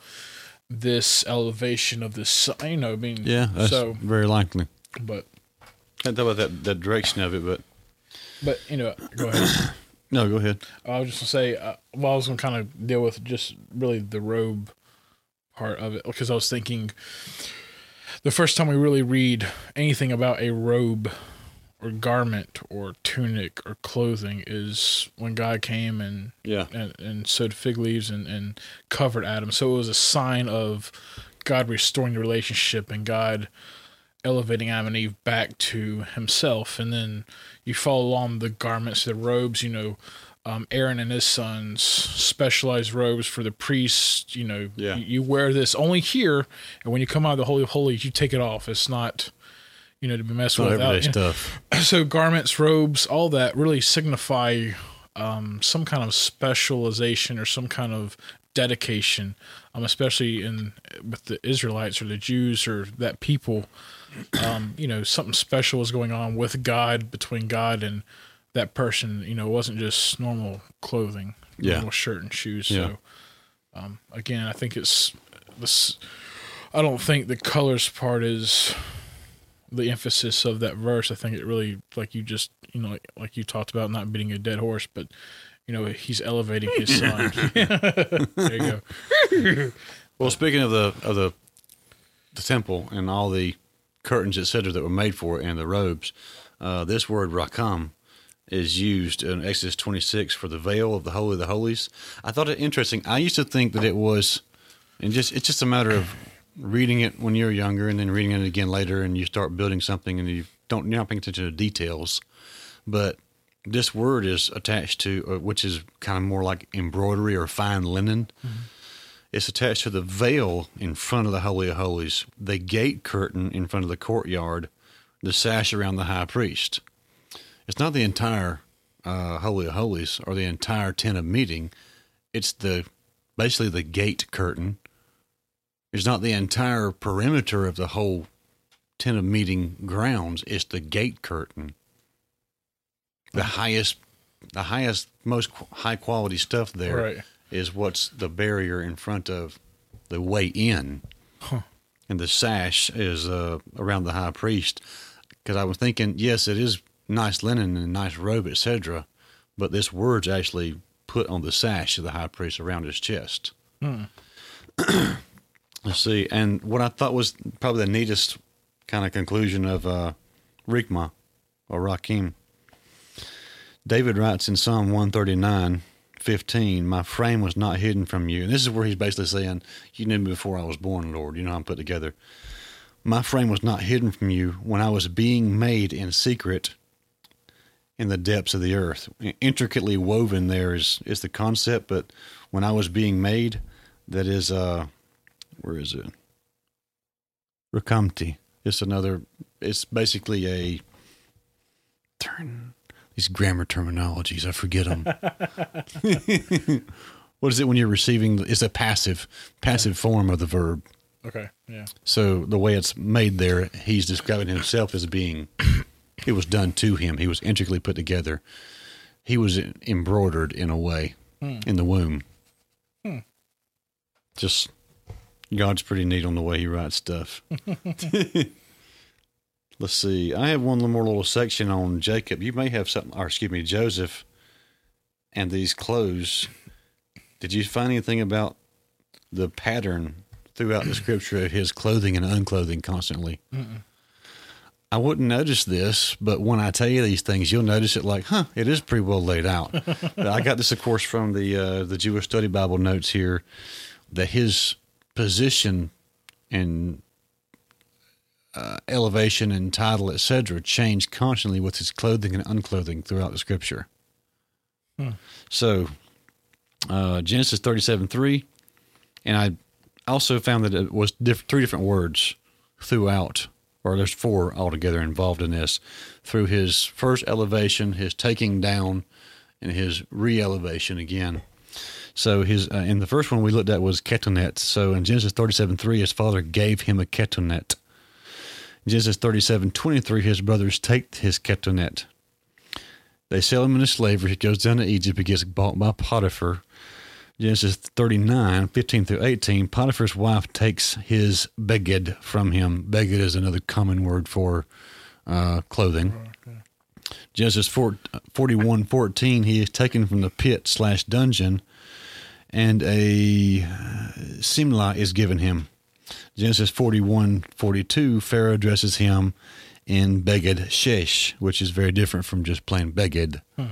this elevation of this. You know, I mean, yeah, that's so, very likely. but I thought about that that direction of it, but but you know, go ahead. No, go ahead. I was just gonna say, uh, well, I was gonna kind of deal with just really the robe part of it because I was thinking the first time we really read anything about a robe or garment or tunic or clothing is when God came and Yeah, and, and sewed fig leaves and, and covered Adam. So it was a sign of God restoring the relationship and God elevating Adam and Eve back to himself. And then you follow along the garments, the robes, you know, um, Aaron and his sons specialized robes for the priests. You know, Yeah. you, you wear this only here, and when you come out of the Holy of Holies, you take it off. It's not, you know, to be messed with. everyday Out- stuff. so garments, robes, all that really signify um, some kind of specialization or some kind of dedication, um, especially in with the Israelites or the Jews or that people. Um, you know, something special was going on with God between God and that person. You know, it wasn't just normal clothing, Yeah. normal shirt and shoes. Yeah. So, um, again, I think it's this. I don't think the colors part is the emphasis of that verse. I think it really, like you just, you know, like, like you talked about not beating a dead horse, but you know, he's elevating his son. there you go. Well, speaking of the of the the temple and all the curtains, etc., that were made for it, and the robes, uh, this word rakam is used in Exodus 26 for the veil of the Holy of the Holies. I thought it interesting. I used to think that it was, and just it's just a matter of reading it when you're younger and then reading it again later, and you start building something and you don't you're not paying attention to details. But this word is attached to, uh, which is kind of more like embroidery or fine linen. It's attached to the veil in front of the Holy of Holies, the gate curtain in front of the courtyard, the sash around the high priest. It's not the entire uh, Holy of Holies or the entire tent of meeting. It's the basically the gate curtain. It's not the entire perimeter of the whole tent of meeting grounds. It's the gate curtain. The highest, the highest, most high quality stuff there is what's the barrier in front of the way in, and the sash is uh, around the high priest. Because I was thinking, yes, it is nice linen and nice robe, etc., but this word's actually put on the sash of the high priest around his chest. Let's see, and what I thought was probably the neatest kind of conclusion of uh, Rikma or Rakim. David writes in Psalm 139, 15, My frame was not hidden from you. And this is where he's basically saying, You knew me before I was born, Lord. You know how I'm put together. My frame was not hidden from you when I was being made in secret in the depths of the earth. Intricately woven there is, is the concept, but when I was being made, that is, uh, where is it? Rakamti. It's another, it's basically a turn. These grammar terminologies, I forget them. what is it when you're receiving? It's a passive, passive form of the verb. Okay. Yeah. So the way it's made there, he's describing himself as being, it was done to him. He was intricately put together. He was embroidered in a way hmm. in the womb. Hmm. Just God's pretty neat on the way he writes stuff. Let's see. I have one more little section on Jacob. You may have something, or excuse me, Joseph and these clothes. Did you find anything about the pattern throughout the scripture of his clothing and unclothing constantly? I wouldn't notice this, but when I tell you these things, you'll notice it like, huh, it is pretty well laid out. I got this, of course, from the uh, the Jewish Study Bible notes here that his position and uh, elevation and title, etc., changed constantly with his clothing and unclothing throughout the scripture. So, uh, Genesis 37 3, and I also found that it was diff- three different words throughout, or there's four altogether involved in this, through his first elevation, his taking down, and his re elevation again. So his uh, in the first one we looked at was ketonet. So in Genesis thirty seven three, his father gave him a ketonet. Genesis thirty seven twenty three, his brothers take his ketonet. They sell him into slavery. He goes down to Egypt. He gets bought by Potiphar. Genesis 39, 15 through 18, Potiphar's wife takes his beged from him. Beged is another common word for uh, clothing. Genesis 4, 41, 14, he is taken from the pit slash dungeon, and a uh, simla is given him. Genesis 41, 42, Pharaoh dresses him in beged shesh, which is very different from just plain beged. Hmm.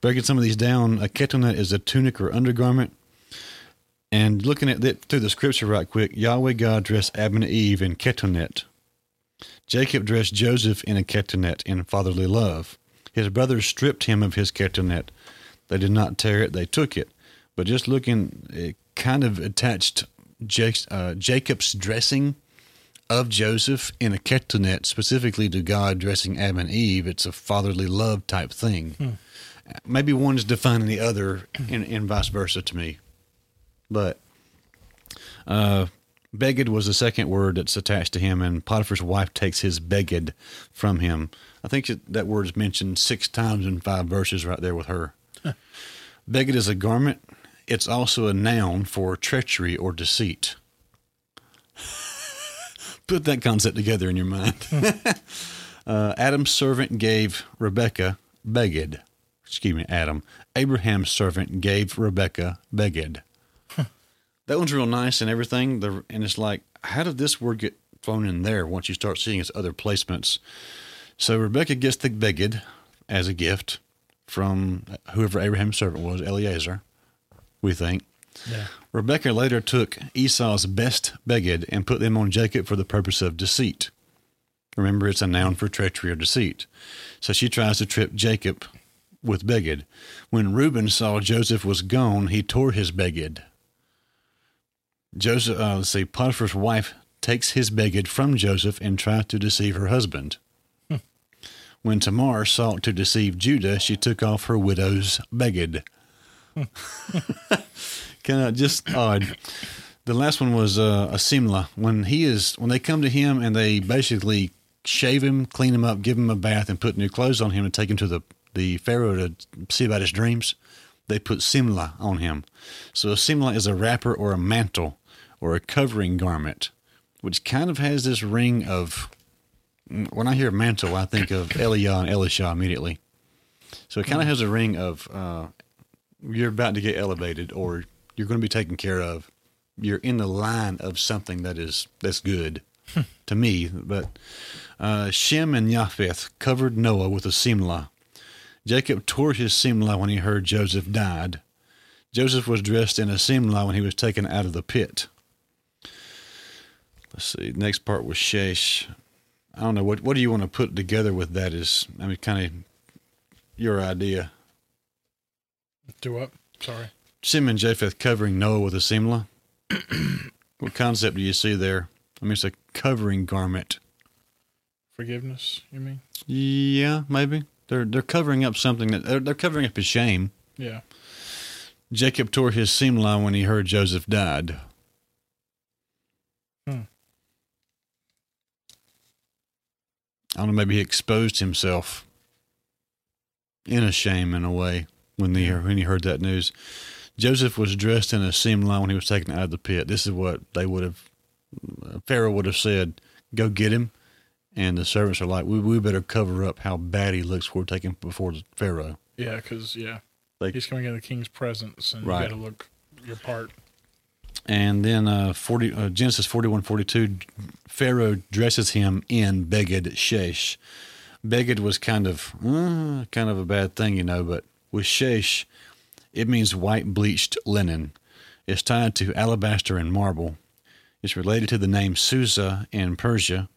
Breaking some of these down, a ketonet is a tunic or undergarment. And looking at it through the scripture right quick, Yahweh God dressed Adam and Eve in ketonet. Jacob dressed Joseph in a ketonet in fatherly love. His brothers stripped him of his ketonet. They did not tear it, they took it. But just looking, it kind of attached Uh, Jacob's dressing of Joseph in a ketonet specifically to God dressing Adam and Eve. It's a fatherly love type thing. Maybe one is defining the other, and, and vice versa to me. But uh, beged was the second word that's attached to him, and Potiphar's wife takes his beged from him. I think that, word is mentioned six times in five verses right there with her. beged is a garment. It's also a noun for treachery or deceit. Put that concept together in your mind. uh, Adam's servant gave Rebecca beged. Excuse me, Adam. Abraham's servant gave Rebecca beged. That one's real nice and everything. The, and it's like, how did this word get thrown in there once you start seeing its other placements? So Rebecca gets the beged as a gift. from whoever Abraham's servant was, Eliezer, we think. Yeah. Rebekah later took Esau's best beged and put them on Jacob for the purpose of deceit. Remember, it's a noun for treachery or deceit. So she tries to trip Jacob with beged. When Reuben saw Joseph was gone, he tore his beged. Joseph, uh, let's see, Potiphar's wife takes his beged from Joseph and tries to deceive her husband. When Tamar sought to deceive Judah, she took off her widow's beged. kind of just odd. The last one was uh, a Simla. When he is, when they come to him and they basically shave him, clean him up, give him a bath, and put new clothes on him and take him to the the Pharaoh to see about his dreams, they put Simla on him. So a Simla is a wrapper or a mantle or a covering garment, which kind of has this ring of. When I hear mantle, I think of Elijah and Elisha immediately. So it kind of has a ring of uh, you're about to get elevated or you're going to be taken care of. You're in the line of something that is that's good to me. But uh, Shem and Japheth covered Noah with a simla. Jacob tore his simla when he heard Joseph died. Joseph was dressed in a simla when he was taken out of the pit. Let's see. Next part was Shesh. I don't know what what do you want to put together with that? Is I mean, kind of your idea. Do what? Sorry. And Japheth covering Noah with a simla. what concept do you see there? I mean, it's a covering garment. Forgiveness, you mean? Yeah, maybe they're they're covering up something that they're, they're covering up his shame. Yeah. Jacob tore his simla when he heard Joseph died. Hmm. I don't know. Maybe he exposed himself in a shame in a way when he when he heard that news. Joseph was dressed in a simla when he was taken out of the pit. This is what they would have. Pharaoh would have said, "Go get him," and the servants are like, "We we better cover up how bad he looks before taking before the Pharaoh." Yeah, because, yeah. Like- He's coming in the king's presence and Right. you got to look your part. And then uh, 40, uh, Genesis 41 42, Pharaoh dresses him in Beged Shesh. Beged was kind of uh, kind of a bad thing, you know, but with Shesh, it means white bleached linen. It's tied to alabaster and marble. It's related to the name Susa in Persia,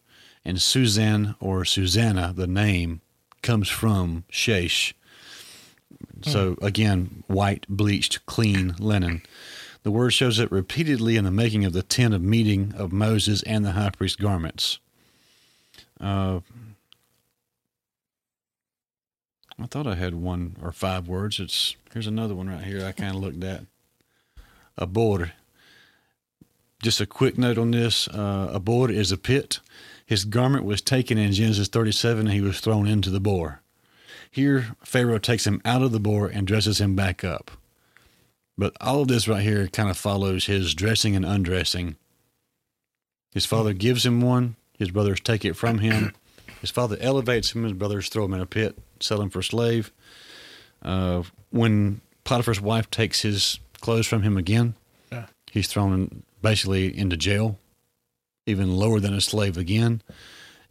and Suzanne or Susanna, the name, comes from Shesh. So again, white, bleached, clean linen. The word shows up repeatedly in the making of the tent of meeting of Moses and the high priest garments. Uh, I thought I had one or five words. It's here's another one right here. I kind of looked at. Abor. Just a quick note on this. Uh, Abor is a pit. His garment was taken in Genesis 37 and he was thrown into the bore. Here, Pharaoh takes him out of the bore and dresses him back up. But all of this right here kind of follows his dressing and undressing. His father gives him one, his brothers take it from him. His father elevates him, his brothers throw him in a pit, sell him for a slave. Uh, when Potiphar's wife takes his clothes from him again, Yeah. he's thrown in, basically into jail, even lower than a slave again.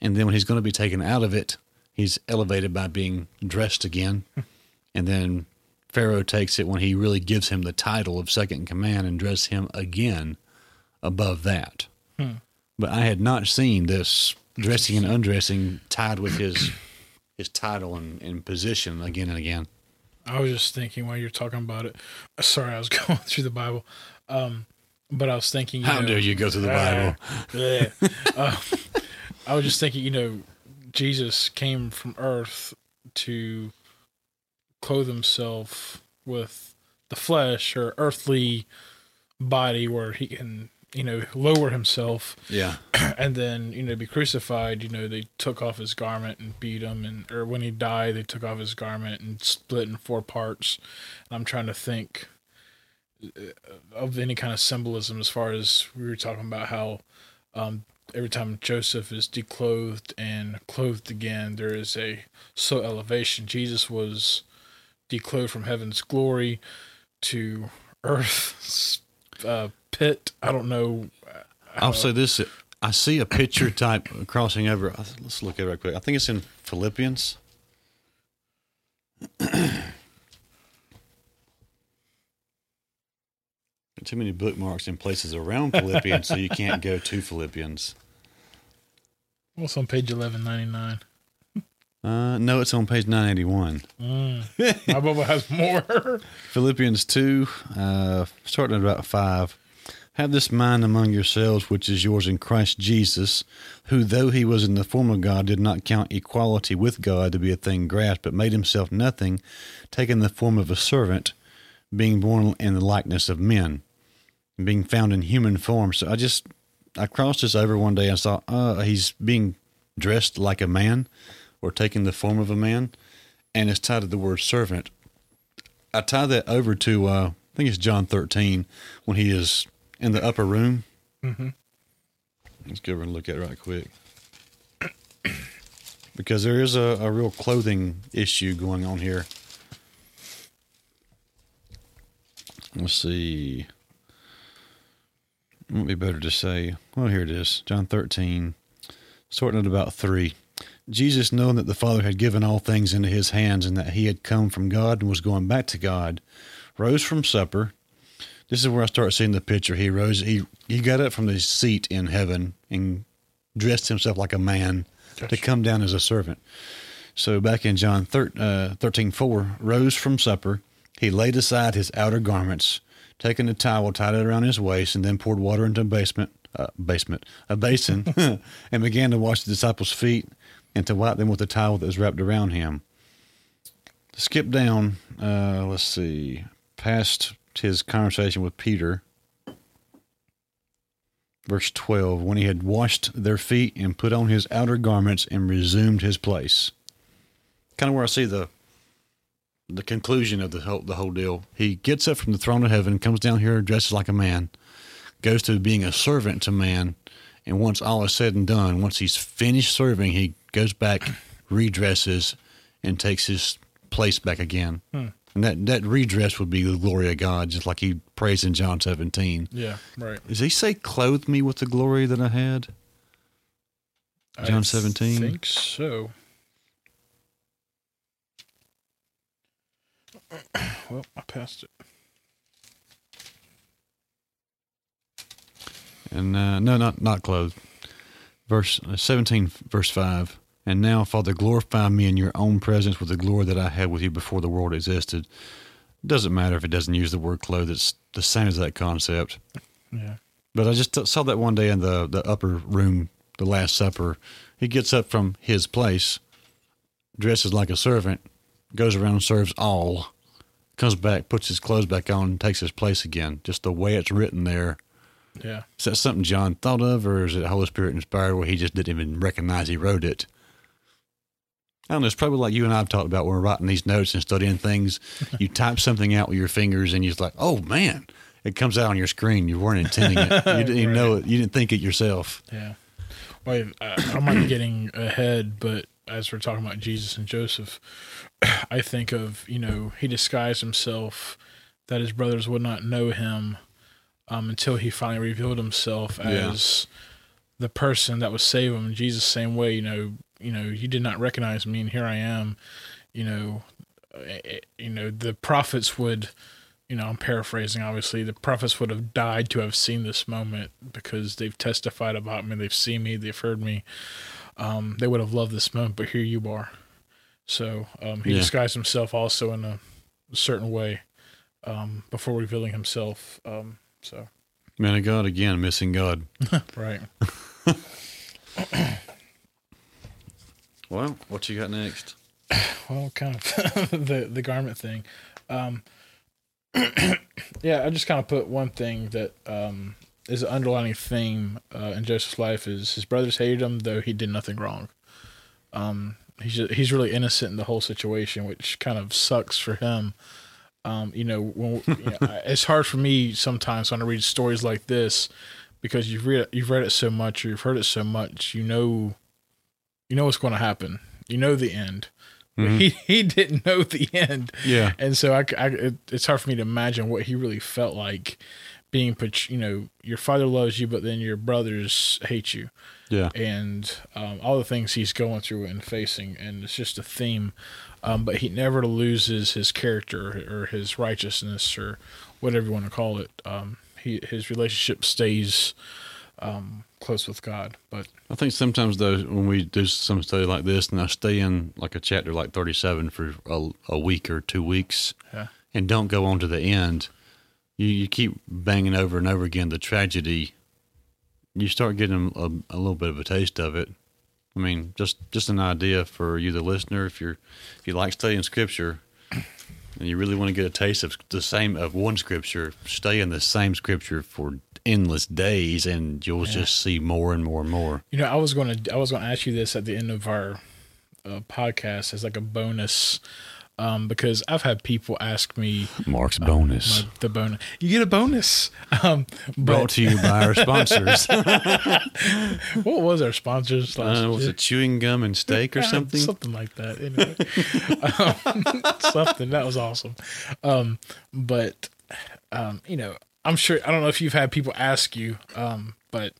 And then when he's going to be taken out of it, he's elevated by being dressed again. and then Pharaoh takes it when he really gives him the title of second in command and dresses him again above that. But I had not seen this dressing and undressing tied with his his title and, and position again and again. I was just thinking while you're talking about it. Sorry, I was going through the Bible. Um, but I was thinking, How know, dare you go through the Bible? Yeah. Uh, I was just thinking, you know, Jesus came from earth to clothe himself with the flesh or earthly body where he can, you know, lower himself Yeah. and then, you know, be crucified. You know, they took off his garment and beat him. And, or when he died, they took off his garment and split in four parts. And I'm trying to think uh, of any kind of symbolism as far as we were talking about how um, every time Joseph is declothed and clothed again, there is a so elevation. Jesus was declothed from heaven's glory to earth's uh, pit. I don't know. I'll say this: I see a picture type crossing over. Let's look at it right quick. I think it's in Philippians. Too many bookmarks in places around Philippians, so you can't go to Philippians. What's on page eleven ninety nine? Uh, no, it's on page 981. Mm. My Bible has more. Philippians 2, uh, starting at about 5. Have this mind among yourselves, which is yours in Christ Jesus, who, though he was in the form of God, did not count equality with God to be a thing grasped, but made himself nothing, taking the form of a servant, being born in the likeness of men, being found in human form. So I just, I crossed this over one day and saw, uh, he's being dressed like a man or taking the form of a man, and it's tied to the word servant. I tie that over to, uh, I think it's John 13, when he is in the upper room. Mm-hmm. Let's go over and look at it right quick. Because there is a, a real clothing issue going on here. Let's see. It would be better to say, well, here it is John 13, starting at about 3. Jesus, knowing that the Father had given all things into his hands and that he had come from God and was going back to God, rose from supper. This is where I start seeing the picture. He rose, he, he got up from his seat in heaven and dressed himself like a man to come down as a servant. So back in John thir- uh, 13 4, rose from supper. He laid aside his outer garments, taking a towel, tied it around his waist, and then poured water into a basement, uh, basement, a basin, and began to wash the disciples' feet and to wipe them with the towel that was wrapped around him. Skip down, uh, let's see, past his conversation with Peter, verse 12, when he had washed their feet and put on his outer garments and resumed his place. Kind of where I see the the conclusion of the whole, the whole deal. He gets up from the throne of heaven, comes down here, dresses like a man, goes to being a servant to man, and once all is said and done, once he's finished serving, he goes back, redresses, and takes his place back again. Hmm. And that, that redress would be the glory of God, just like he prays in John 17. Yeah, right. Does he say, clothe me with the glory that I had? John I 17? think so. Well, I passed it. And uh, no, not not clothed. Verse uh, seventeen, verse five. And now, Father, glorify me in your own presence with the glory that I had with you before the world existed. Doesn't matter if it doesn't use the word clothed; it's the same as that concept. Yeah. But I just saw that one day in the the upper room, the Last Supper. He gets up from his place, dresses like a servant, goes around, serves all, comes back, puts his clothes back on, and takes his place again. Just the way it's written there. Yeah. Is that something John thought of, or is it Holy Spirit inspired where he just didn't even recognize he wrote it? I don't know. It's probably like you and I have talked about when we're writing these notes and studying things. You type something out with your fingers, and you're like, "Oh man!" It comes out on your screen. You weren't intending it. You didn't even know it. You didn't think it yourself. Yeah. Well, I, I might be getting ahead, but as we're talking about Jesus and Joseph, I think of, you know, he disguised himself that his brothers would not know him um, until he finally revealed himself Yeah. as the person that would save him. Jesus, same way, you know, you know, you did not recognize me, and here I am. You know, eh, eh, you know, the prophets would you know, I'm paraphrasing, obviously, the prophets would have died to have seen this moment because they've testified about me, they've seen me, they've heard me. Um, they would have loved this moment, but here you are. So um, he Yeah. disguised himself also in a certain way um, before revealing himself. Um, so, Man of God again, missing God. right. Well, what you got next? Well, kind of the the garment thing. Um, yeah, I just kind of put one thing that um, is an underlining theme uh, in Joseph's life is his brothers hated him, though he did nothing wrong. Um, he's just, he's really innocent in the whole situation, which kind of sucks for him. Um, you know, when you know, it's hard for me sometimes when I read stories like this because you've read you've read it so much or you've heard it so much, you know, you know what's going to happen. You know the end. But he he didn't know the end. Yeah. And so I, I it, it's hard for me to imagine what he really felt like being put. You know, your father loves you, but then your brothers hate you Yeah. and um, all the things he's going through and facing, and it's just a theme. Um, but he never loses his character or his righteousness or whatever you want to call it. Um, he his relationship stays um, close with God. But I think sometimes though, when we do some study like this, and I stay in like a chapter like thirty-seven for a, a week or two weeks, Yeah. and don't go on to the end, you you keep banging over and over again the tragedy. You start getting a, a little bit of a taste of it. I mean, just just an idea for you, the listener. If you're if you like studying scripture, and you really want to get a taste of the same of one scripture, stay in the same scripture for endless days, and you'll just see more and more and more. you know, I was going to I was going to ask you this at the end of our uh, podcast as like a bonus. Um, because I've had people ask me Mark's bonus. my, the bonus. You get a bonus. Um, Brought to you by our sponsors. what was our sponsors last uh, was it chewing gum and steak or something? something like that. Anyway, um, something that was awesome. Um, but um, you know, I'm sure I don't know if you've had people ask you, um, but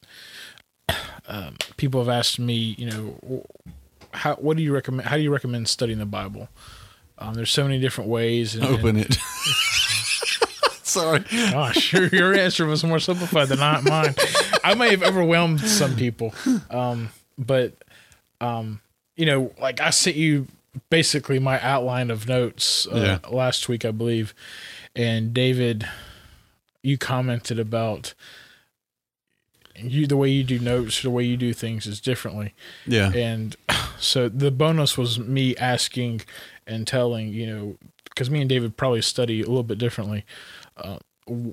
um, people have asked me, you know, how what do you recommend? How do you recommend studying the Bible? Um, there's so many different ways. And, Open it. Sorry. and- gosh, your, your answer was more simplified than I- mine. I may have overwhelmed some people, um, but um, you know, like I sent you basically my outline of notes uh, Yeah. last week, I believe, and David, you commented about you the way you do notes, the way you do things is differently, Yeah. and so the bonus was me asking and telling you know because me and David probably study a little bit differently. Uh,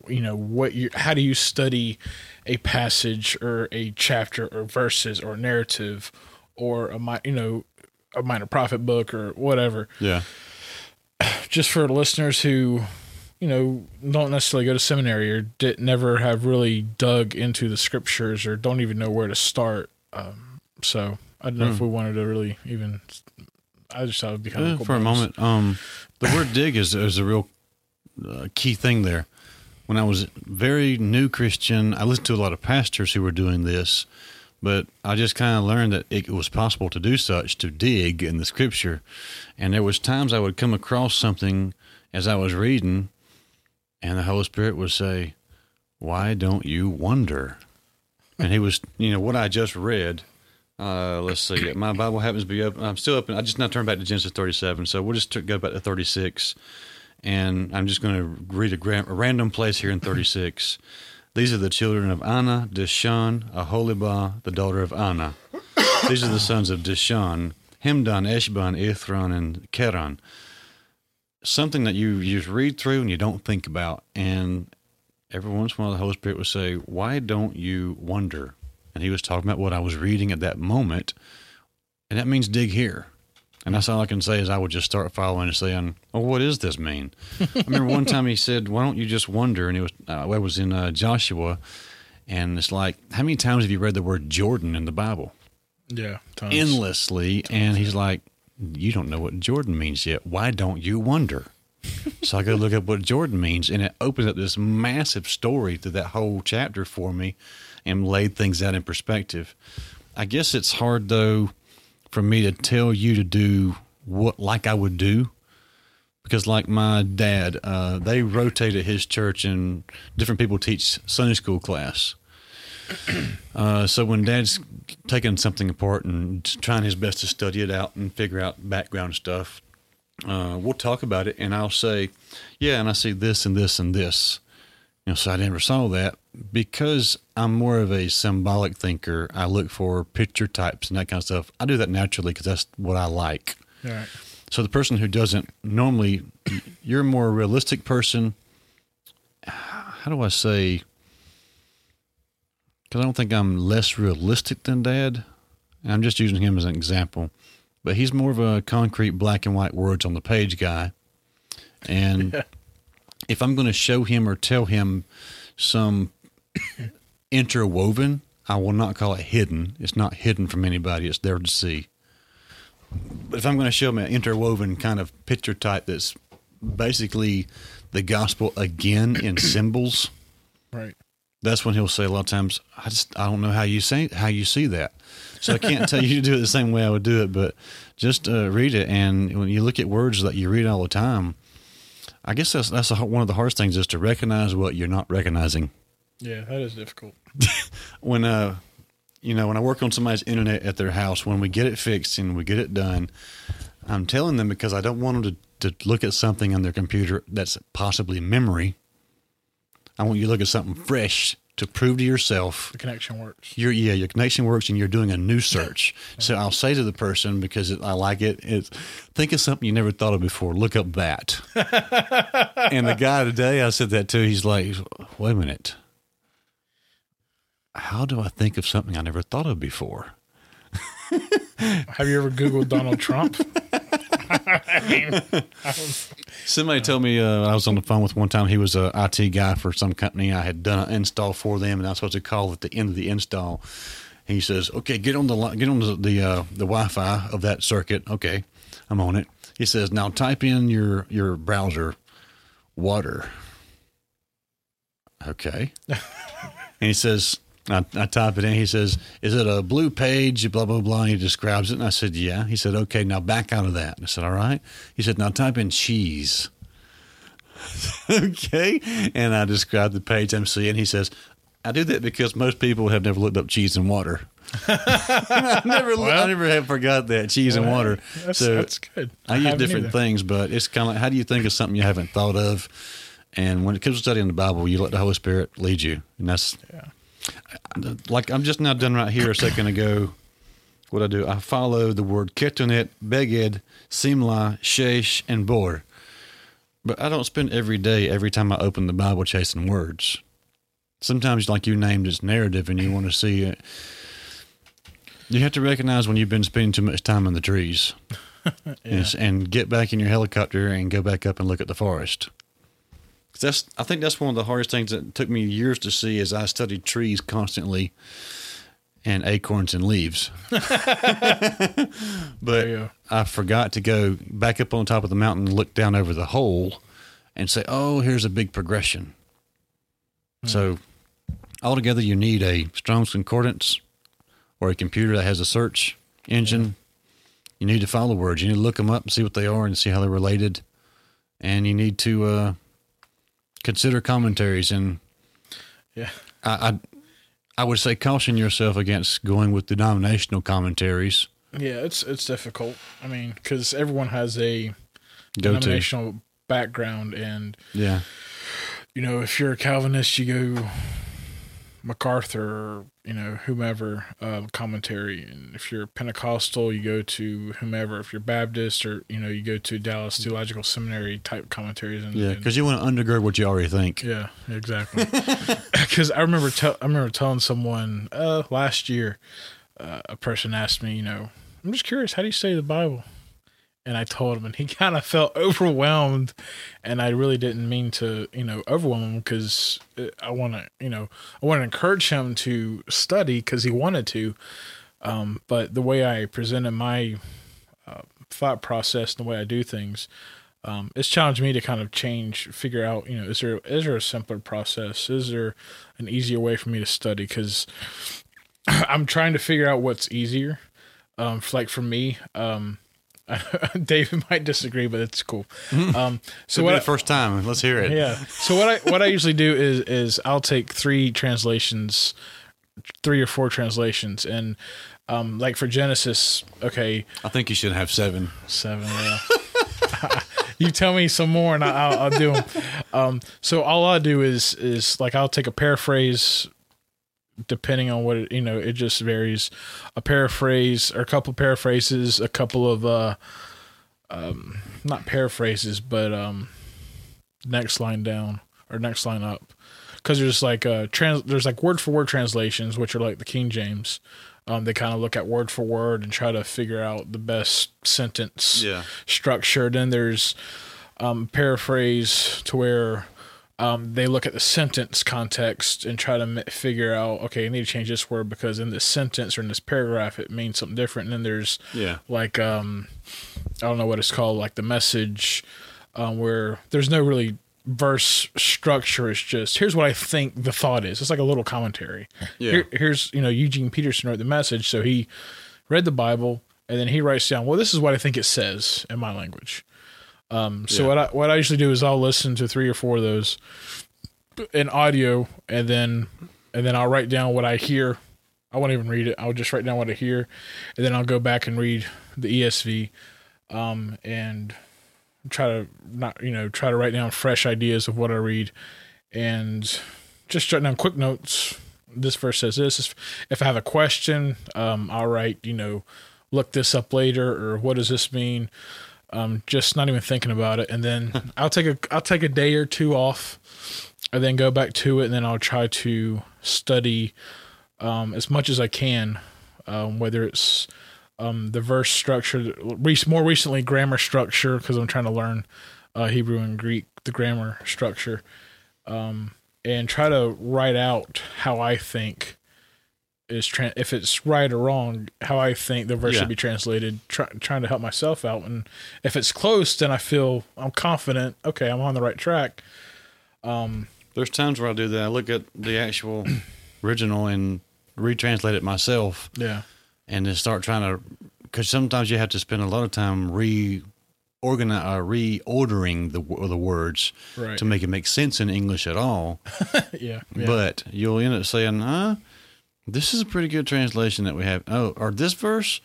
you know what you how do you study a passage or a chapter or verses or narrative or a you know a minor prophet book or whatever Yeah. just for listeners who you know don't necessarily go to seminary or did, never have really dug into the scriptures or don't even know where to start um, so i don't know if we wanted to really even i just thought it would be kind Uh, of cool for a moment, um, the word dig is is a real uh, key thing there. When I was very new Christian, I listened to a lot of pastors who were doing this, but I just kind of learned that it was possible to do such to dig in the Scripture, and there was times I would come across something as I was reading, and the Holy Spirit would say, "Why don't you wonder?" And he was, you know, what I just read. Uh, let's see. My Bible happens to be open. I'm still open. I just now turned back to Genesis 37, so we'll just go back to 36, and I'm just going to read a, gra- a random place here in 36. These are the children of Anah, Dishon, Aholibah, the daughter of Anah. These are the sons of Dishon, Hemdan, Eshban, Ithran, and Cheran. Something that you, you just read through and you don't think about, and every once in a while the Holy Spirit would say, "Why don't you wonder?" And He was talking about what I was reading at that moment, and that means dig here. And that's all I can say is I would just start following and saying, "Oh, what does this mean?" I remember one time he said, "Why don't you just wonder?" And it was uh, I was in uh, Joshua, and it's like, how many times have you read the word Jordan in the Bible? yeah tons. endlessly. And he's like, You don't know what Jordan means yet. Why don't you wonder? so I go look up what Jordan means, and it opens up this massive story to that whole chapter for me and laid things out in perspective. I guess it's hard, though, for me to tell you to do what like I would do. Because, like my dad, uh, they rotate at his church, and different people teach Sunday school class. Uh, so when Dad's taking something apart and trying his best to study it out and figure out background stuff, uh, we'll talk about it, and I'll say, "Yeah," and I see this and this and this. You know, so I never saw that because I'm more of a symbolic thinker. I look for picture types and that kind of stuff. I do that naturally because that's what I like. Right. So the person who doesn't normally, you're a more realistic person. How do I say? Because I don't think I'm less realistic than Dad. I'm just using him as an example, but he's more of a concrete black and white words on the page guy. And if I'm going to show him or tell him some interwoven, I will not call it hidden. It's not hidden from anybody. It's there to see. But if I'm going to show him an interwoven kind of picture type that's basically the gospel again in symbols, Right. That's when he'll say a lot of times, I just I don't know how you say how you see that. So I can't tell you to do it the same way I would do it, but just uh, read it. And when you look at words that you read all the time, I guess that's that's a, one of the hardest things is to recognize what you're not recognizing. Yeah, that is difficult. when uh you know when i work on somebody's internet at their house when we get it fixed and we get it done i'm telling them because i don't want them to, to look at something on their computer that's possibly memory i want you to look at something fresh to prove to yourself. The connection works. your yeah your connection works and you're doing a new search. So i'll say to the person because it, i like it it's think of something you never thought of before. Look up that. And the guy today i said that to he's like wait a minute. How do i think of something i never thought of before? Have you ever Googled Donald Trump? Somebody told me uh, I was on the phone with one time. He was a IT guy for some company. I had done an install for them, and I was supposed to call at the end of the install. He says, "Okay, get on the get on the the, uh, the Wi-Fi of that circuit." Okay, I'm on it. He says, "Now type in your your browser, water." Okay, and he says, I, I type it in. He says, "Is it a blue page?" Blah blah blah. And he describes it, and I said, "Yeah." He said, "Okay, now back out of that." I said, "All right." He said, "Now type in cheese." okay, and I described the page I'm seeing. He says, "I do that because most people have never looked up cheese and water." I never, I never have forgot that cheese and water. That's, so that's good. I use different either. things, but it's kind of like how do you think of something you haven't thought of? And when it comes to studying the Bible, you let the Holy Spirit lead you, and that's Yeah. Like I'm just now done right here a second ago. What I do, I follow the word ketonet, beged, simla, shesh, and bor. But I don't spend every day, every time I open the Bible, chasing words. Sometimes, like you named, it's narrative, and you want to see it. You have to recognize when you've been spending too much time in the trees, and, and get back in your helicopter and go back up and look at the forest. That's I think that's one of the hardest things that took me years to see as I studied trees constantly and acorns and leaves. But. I forgot to go back up on top of the mountain and look down over the whole and say, "Oh, here's a big progression." So altogether you need a Strong's concordance or a computer that has a search engine. You need to follow the words. You need to look them up and see what they are and see how they're related. And you need to uh, consider commentaries and Yeah. I, I I would say caution yourself against going with denominational commentaries. Yeah, it's it's difficult. I mean, because everyone has a Go to denominational background, and yeah, you know, if you're a Calvinist, you go MacArthur, you know, whomever uh, commentary, and if you're Pentecostal, you go to whomever. If you're Baptist, or you know, you go to Dallas Theological Seminary type commentaries, and yeah, because you want to undergird what you already think. Yeah, exactly. Because I remember, tell I remember telling someone uh, last year, uh, a person asked me, you know, I'm just curious, how do you study the Bible? And I told him, and he kind of felt overwhelmed, and I really didn't mean to, you know, overwhelm him because I want to, you know, I want to encourage him to study because he wanted to. Um, but the way I presented my uh, thought process and the way I do things, um, it's challenged me to kind of change, figure out, you know, is there is there a simpler process? Is there an easier way for me to study? Because I'm trying to figure out what's easier. Um, like for me, um, David might disagree, but it's cool. Um, so what the first time, let's hear it. yeah. So what I what I usually do is is I'll take three translations, three or four translations, and um, like for Genesis, okay, I think you should have seven. seven. Yeah. you tell me some more, and I- I'll, I'll do them. Um, so all I do is is like I'll take a paraphrase, depending on what it, you know. It just varies. A paraphrase or a couple paraphrases, a couple of uh, um, not paraphrases, but um, next line down or next line up, because there's like uh trans there's like word for word translations, which are like the King James. Um, they kind of look at word for word and try to figure out the best sentence Yeah. structure. Then there's um, paraphrase to where um, they look at the sentence context and try to figure out, okay, I need to change this word because in this sentence or in this paragraph it means something different. And then there's Yeah. like um, I don't know what it's called, like the message um, where there's no really verse structure It's just here's what I think the thought is. It's like a little commentary. Yeah. Here, here's you know Eugene Peterson wrote the message, so he read the Bible and then he writes down, well, this is what I think it says in my language. Um, so Yeah. what I what I usually do is I'll listen to three or four of those in audio, and then and then I'll write down what I hear. I won't even read it. I'll just write down what I hear, and then I'll go back and read the ESV, um, and try to not you know try to write down fresh ideas of what I read, and just jot down quick notes. This verse says this. If I have a question, um, I'll write you know look this up later or what does this mean um, just not even thinking about it. And then i'll take a i'll take a day or two off. And then go back to it and then i'll try to study um, as much as i can um, whether it's um, the verse structure re- more recently grammar structure because i'm trying to learn uh, hebrew and greek the grammar structure um, and try to write out how i think is tra- if it's right or wrong, how I think the verse Yeah. should be translated, try- trying to help myself out. And if it's close, then I feel I'm confident. Okay, I'm on the right track. Um, There's times where I do that. I look at the actual original and retranslate it myself, Yeah, and then start trying to. Because sometimes you have to spend a lot of time re organize, uh, reordering the the words right. to make it make sense in English at all. yeah, yeah. But you'll end up saying, "Huh, this is a pretty good translation that we have." Oh, or this verse.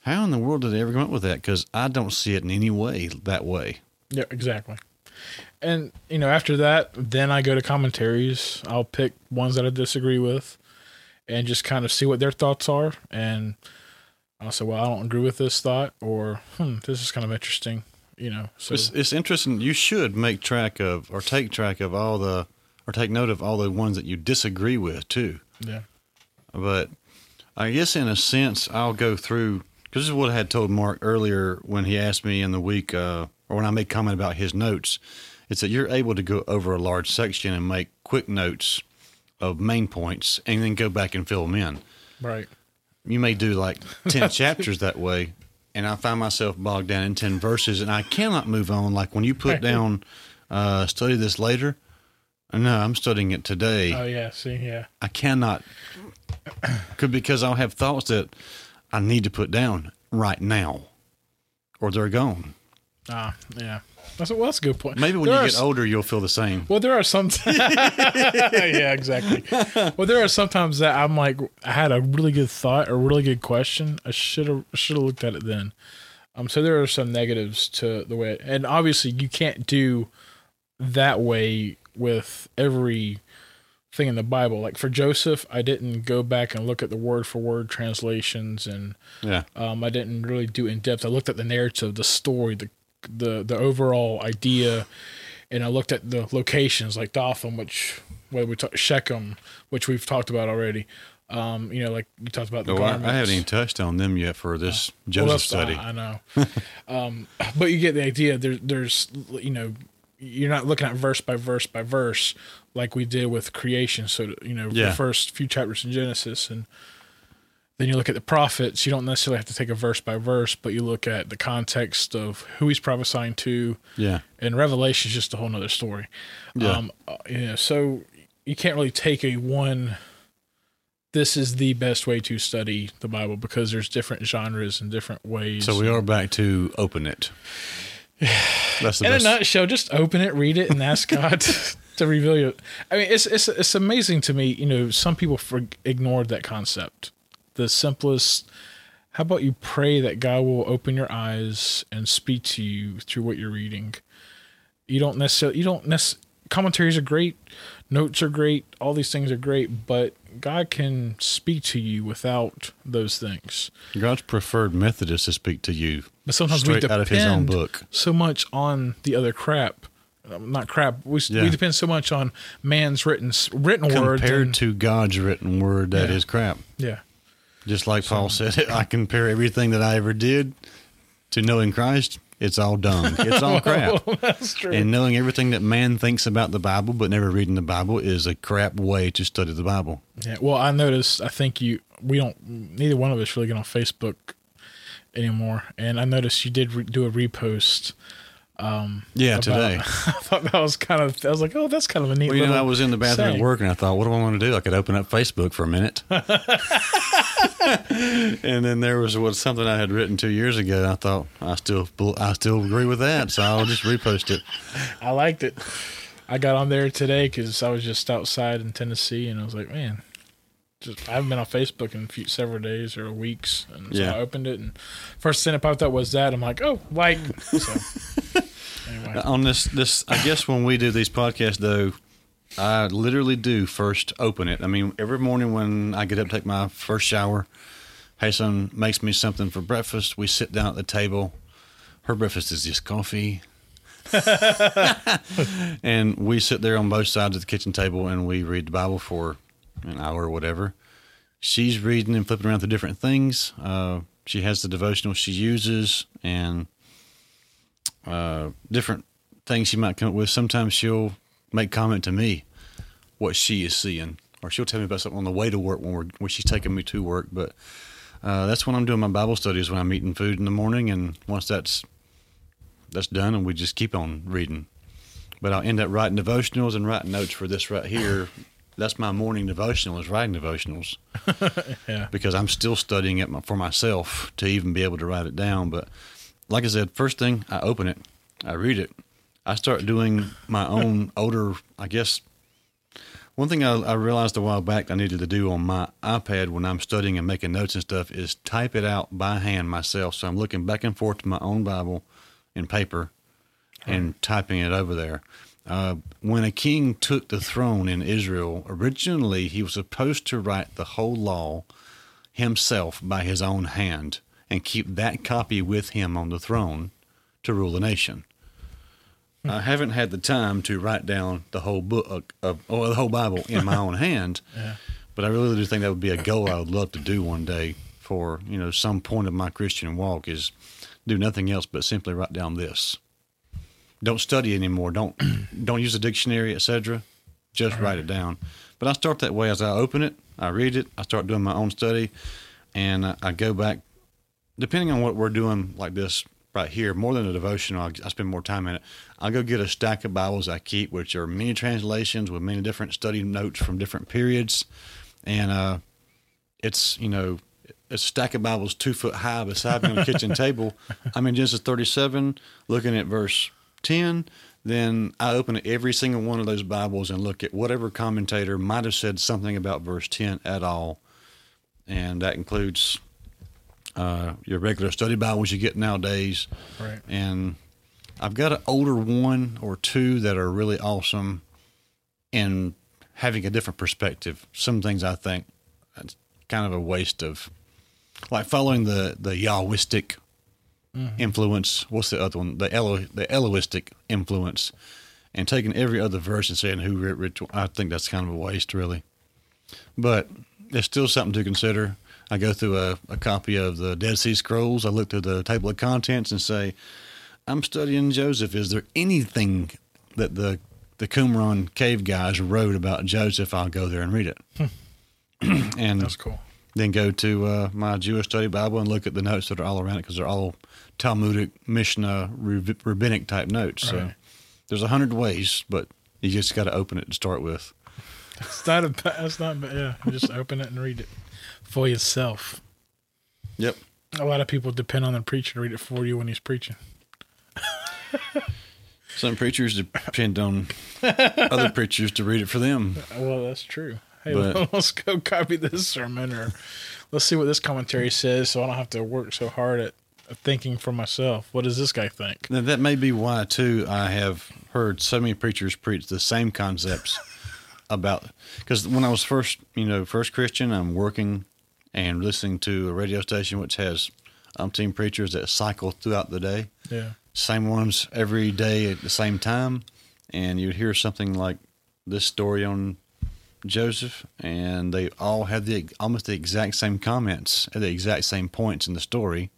How in the world did they ever come up with that? Because I don't see it in any way that way. Yeah, exactly. And you know, after that, then I go to commentaries. I'll pick ones that I disagree with, and just kind of see what their thoughts are. And I'll say, well, I don't agree with this thought, or hmm, this is kind of interesting. You know, so It's, it's interesting. You should make track of or take track of all the or take note of all the ones that you disagree with too. yeah, But I guess in a sense, I'll go through because this is what I had told Mark earlier when he asked me in the week uh, or when I made comment about his notes. It's that you're able to go over a large section and make quick notes of main points and then go back and fill them in. right. You may do like 10 chapters that way. And I find myself bogged down in 10 verses and I cannot move on. Like when you put down, uh, study this later. No, I'm studying it today. Oh yeah, see, yeah. I cannot, could because I'll have thoughts that I need to put down right now, or they're gone. Ah, yeah. That's a, well, that's a good point. Maybe when There you get s- older, you'll feel the same. Well, there are some. yeah, exactly. Well, there are sometimes that I'm like, I had a really good thought, or really good question. I should have should have looked at it then. Um, so there are some negatives to the way, and obviously you can't do that way with every thing in the Bible. Like for Joseph, I didn't go back and look at the word for word translations and Yeah, um, I didn't really do in depth. I looked at the narrative, the story, the the the overall idea, and I looked at the locations like Dothan, which what we talk, Shechem, which we've talked about already. Um, you know, like you talked about the I, garments. I haven't even touched on them yet for this Well, Joseph that's- study. I, I know, um, but you get the idea. There, there's you know, you're not looking at verse by verse by verse like we did with creation. So you know, Yeah. the first few chapters in Genesis, and then you look at the prophets. You don't necessarily have to take a verse by verse, but you look at the context of who he's prophesying to. yeah, And Revelation is just a whole nother story. Yeah. Um, uh, you know, so you can't really take a one. This is the best way to study the Bible because there's different genres and different ways. so we are back to open it. That's the in a nutshell, just open it, read it, and ask God to reveal you. I mean, it's it's it's amazing to me. You know, some people for, ignored that concept. The simplest. How about you pray that God will open your eyes and speak to you through what you're reading? You don't necessarily. You don't necessarily. Commentaries are great, notes are great, all these things are great, but God can speak to you without those things. God's preferred method is to speak to you But sometimes we straight depend out of His own book. so much on the other crap. Um, Not crap. We, Yeah. we depend so much on man's written written word. Compared to God's written word, that is Yeah. crap. yeah, Just like Paul said, I compare everything that I ever did to knowing Christ. It's all dung. It's all crap. that's true. And knowing everything that man thinks about the Bible, but never reading the Bible, is a crap way to study the Bible. yeah. Well, I noticed. I think you. We don't. Neither one of us really get on Facebook anymore. And I noticed you did re- do a repost Um, Yeah, about- today. I thought that was kind of. I was like, oh, that's kind of a neat. Well, you know, I was in the bathroom saying. at work, and I thought, what do I want to do? I could open up Facebook for a minute. and then there was what something I had written two years ago. And I thought I still I still agree with that, so I'll just repost it. I liked it. I got on there today because I was just outside in Tennessee, and I was like, man, just I haven't been on Facebook in few, several days or weeks, and so Yeah. I opened it, and first thing that popped up was that. I'm like, oh, like. So, anyway, uh, On this this, I guess when we do these podcasts, though, I literally do first open it. I mean, every morning when I get up, take my first shower, Hayson makes me something for breakfast. We sit down at the table. Her breakfast is just coffee. and we sit there on both sides of the kitchen table and we read the Bible for an hour or whatever. She's reading and flipping around through different things. Uh, she has the devotional she uses and uh, different things she might come up with. Sometimes she'll make comment to me what she is seeing, or she'll tell me about something on the way to work when we're when she's taking me to work. But uh, that's when I'm doing my Bible studies when I'm eating food in the morning, and once that's that's done, and we just keep on reading. But I'll end up writing devotionals and writing notes for this right here. That's my morning devotional is writing devotionals yeah, because I'm still studying it for myself to even be able to write it down. But like I said, first thing I open it, I read it, I start doing my own older. I guess one thing I, I realized a while back I needed to do on my iPad when I'm studying and making notes and stuff is type it out by hand myself. So I'm looking back and forth to my own Bible in paper and typing it over there. Uh, when a king took the throne in Israel, originally he was supposed to write the whole law himself by his own hand and keep that copy with him on the throne to rule the nation. I haven't had the time to write down the whole book of or the whole Bible in my own hand, Yeah. but I really do think that would be a goal I would love to do one day for you know some point of my Christian walk is do nothing else but simply write down this. Don't study anymore. Don't don't use a dictionary, etc. Just write it down. But I start that way as I open it, I read it, I start doing my own study, and I, I go back. Depending on what we're doing, like this right here, more than a devotional, I, I spend more time in it. I'll go get a stack of Bibles I keep, which are many translations with many different study notes from different periods, and uh, it's you know a stack of Bibles two foot high beside me on the kitchen table. I'm in Genesis 37, looking at verse 10. Then I open every single one of those Bibles and look at whatever commentator might have said something about verse 10 at all, and that includes uh, your regular study Bibles you get nowadays. right. And I've got an older one or two that are really awesome and having a different perspective. Some things I think it's kind of a waste of, like following the the Yahwistic Mm-hmm. influence. What's the other one? The Elo the Elohistic influence, and taking every other verse and saying who writ which. I think that's kind of a waste, really. But it's still something to consider. I go through a, a copy of the Dead Sea Scrolls. I look through the table of contents and say, I'm studying Joseph. Is there anything that the the Qumran cave guys wrote about Joseph? I'll go there and read it. Hmm. and That's cool. Then go to uh, my Jewish study Bible and look at the notes that are all around it because they're all Talmudic, Mishnah, rabbinic type notes. So there's a hundred ways, but you just got to open it to start with. It's not a. That's not. Yeah, just open it and read it for yourself. Yep. A lot of people depend on the preacher to read it for you when he's preaching. Some preachers depend on other preachers to read it for them. Well, that's true. Hey, But- let's go copy this sermon, or let's see what this commentary says, so I don't have to work so hard at thinking for myself. What does this guy think? Now, that may be why, too, I have heard so many preachers preach the same concepts about. Because when I was first, you know, first Christian, I'm working and listening to a radio station which has umpteen preachers that cycle throughout the day, Yeah, same ones every day at the same time. And you'd hear something like this story on Joseph, and they all have the almost the exact same comments at the exact same points in the story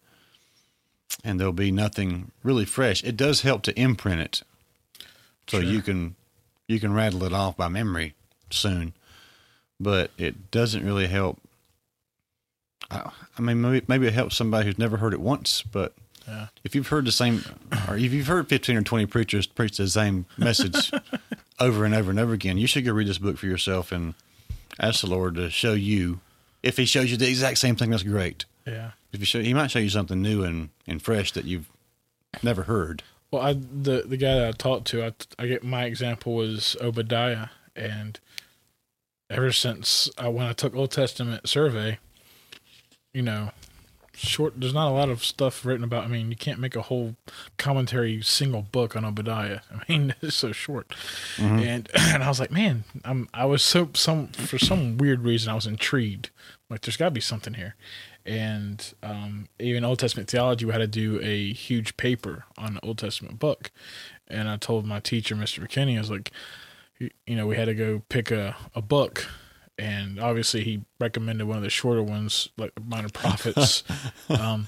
and there'll be nothing really fresh. It does help to imprint it, so you can you can rattle it off by memory soon, but it doesn't really help. I, I mean, maybe, maybe it helps somebody who's never heard it once, but Yeah. If you've heard the same, or if you've heard 15 or 20 preachers preach the same message over and over and over again, you should go read this book for yourself and ask the Lord to show you. If He shows you the exact same thing, that's great. Yeah. If he show, He might show you something new and, and fresh that you've never heard. Well, I the the guy that I talked to, I I get my example was Obadiah, and ever since I, when I took Old Testament survey, you know, short. There's not a lot of stuff written about. I mean, you can't make a whole commentary single book on Obadiah. I mean, it's so short, and and I was like, man, I'm I was so some for some weird reason I was intrigued. Like, there's got to be something here. And um, even Old Testament theology, we had to do a huge paper on the Old Testament book. And I told my teacher, Mr. McKinney, I was like, you you know, we had to go pick a, a book. And obviously, he recommended one of the shorter ones, like Minor Prophets. um,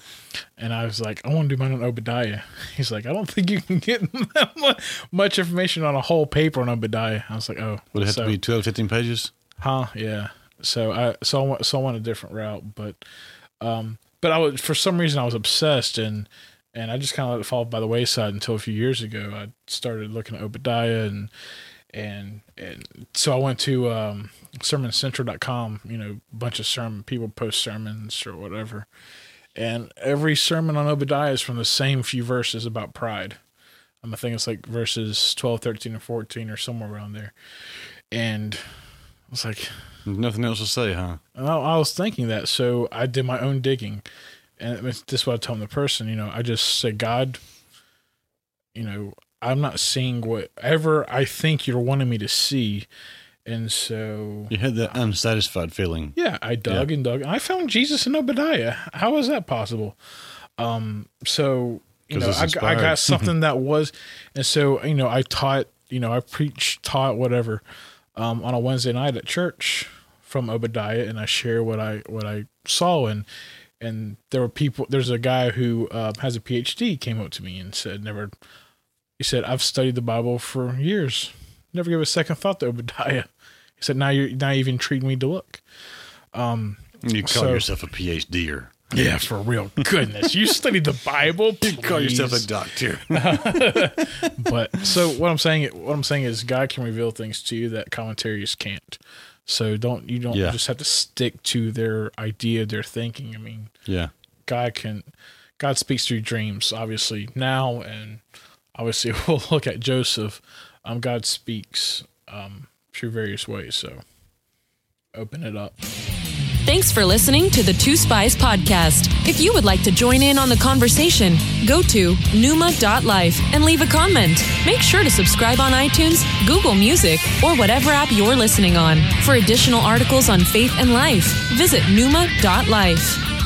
and I was like, I want to do mine on Obadiah. He's like, I don't think you can get that much information on a whole paper on Obadiah. I was like, oh, Would it have So- to be 12, 15 pages? Huh? Yeah. So I so I went, so I went a different route, but um, but I was for some reason I was obsessed and and I just kind of let it fall by the wayside until a few years ago. I started looking at Obadiah and and and so I went to um, sermoncentral.com. You know, a bunch of sermon people post sermons or whatever, and every sermon on Obadiah is from the same few verses about pride. Um, I think it's like verses 12, 13, and 14 or somewhere around there. And I was like, Nothing else to say, huh? and I, I was thinking that, so I did my own digging, and was- this is what I told the person. You know, I just said, God, you know, I'm not seeing whatever I think you're wanting me to see, and so You had that unsatisfied feeling. yeah, I dug and dug, and I found Jesus in Obadiah. How is that possible? Um, so you know, I, got- I got something that was, and so you know, I taught, you know, I preached, taught, whatever, um, on a Wednesday night at church from Obadiah, and I share what I what I saw, and and there were people. There's a guy who uh, has a PhD came up to me and said, never. He said, I've studied the Bible for years, never gave a second thought to Obadiah. He said, now you're now you've intrigued me to look. Um, you call So- yourself a PhDer. Yeah, for real. Goodness, you studied the Bible. You call yourself a doctor. But so what I'm saying, what I'm saying is, God can reveal things to you that commentaries can't. So don't you don't Yeah. just have to stick to their idea, their thinking. I mean, yeah. God can, God speaks through dreams, obviously now, and obviously we'll look at Joseph. Um, God speaks um through various ways. So open it up. Thanks for listening to the Two Spies podcast. If you would like to join in on the conversation, go to numa.life and leave a comment. Make sure to subscribe on iTunes, Google Music, or whatever app you're listening on. For additional articles on faith and life, visit numa.life.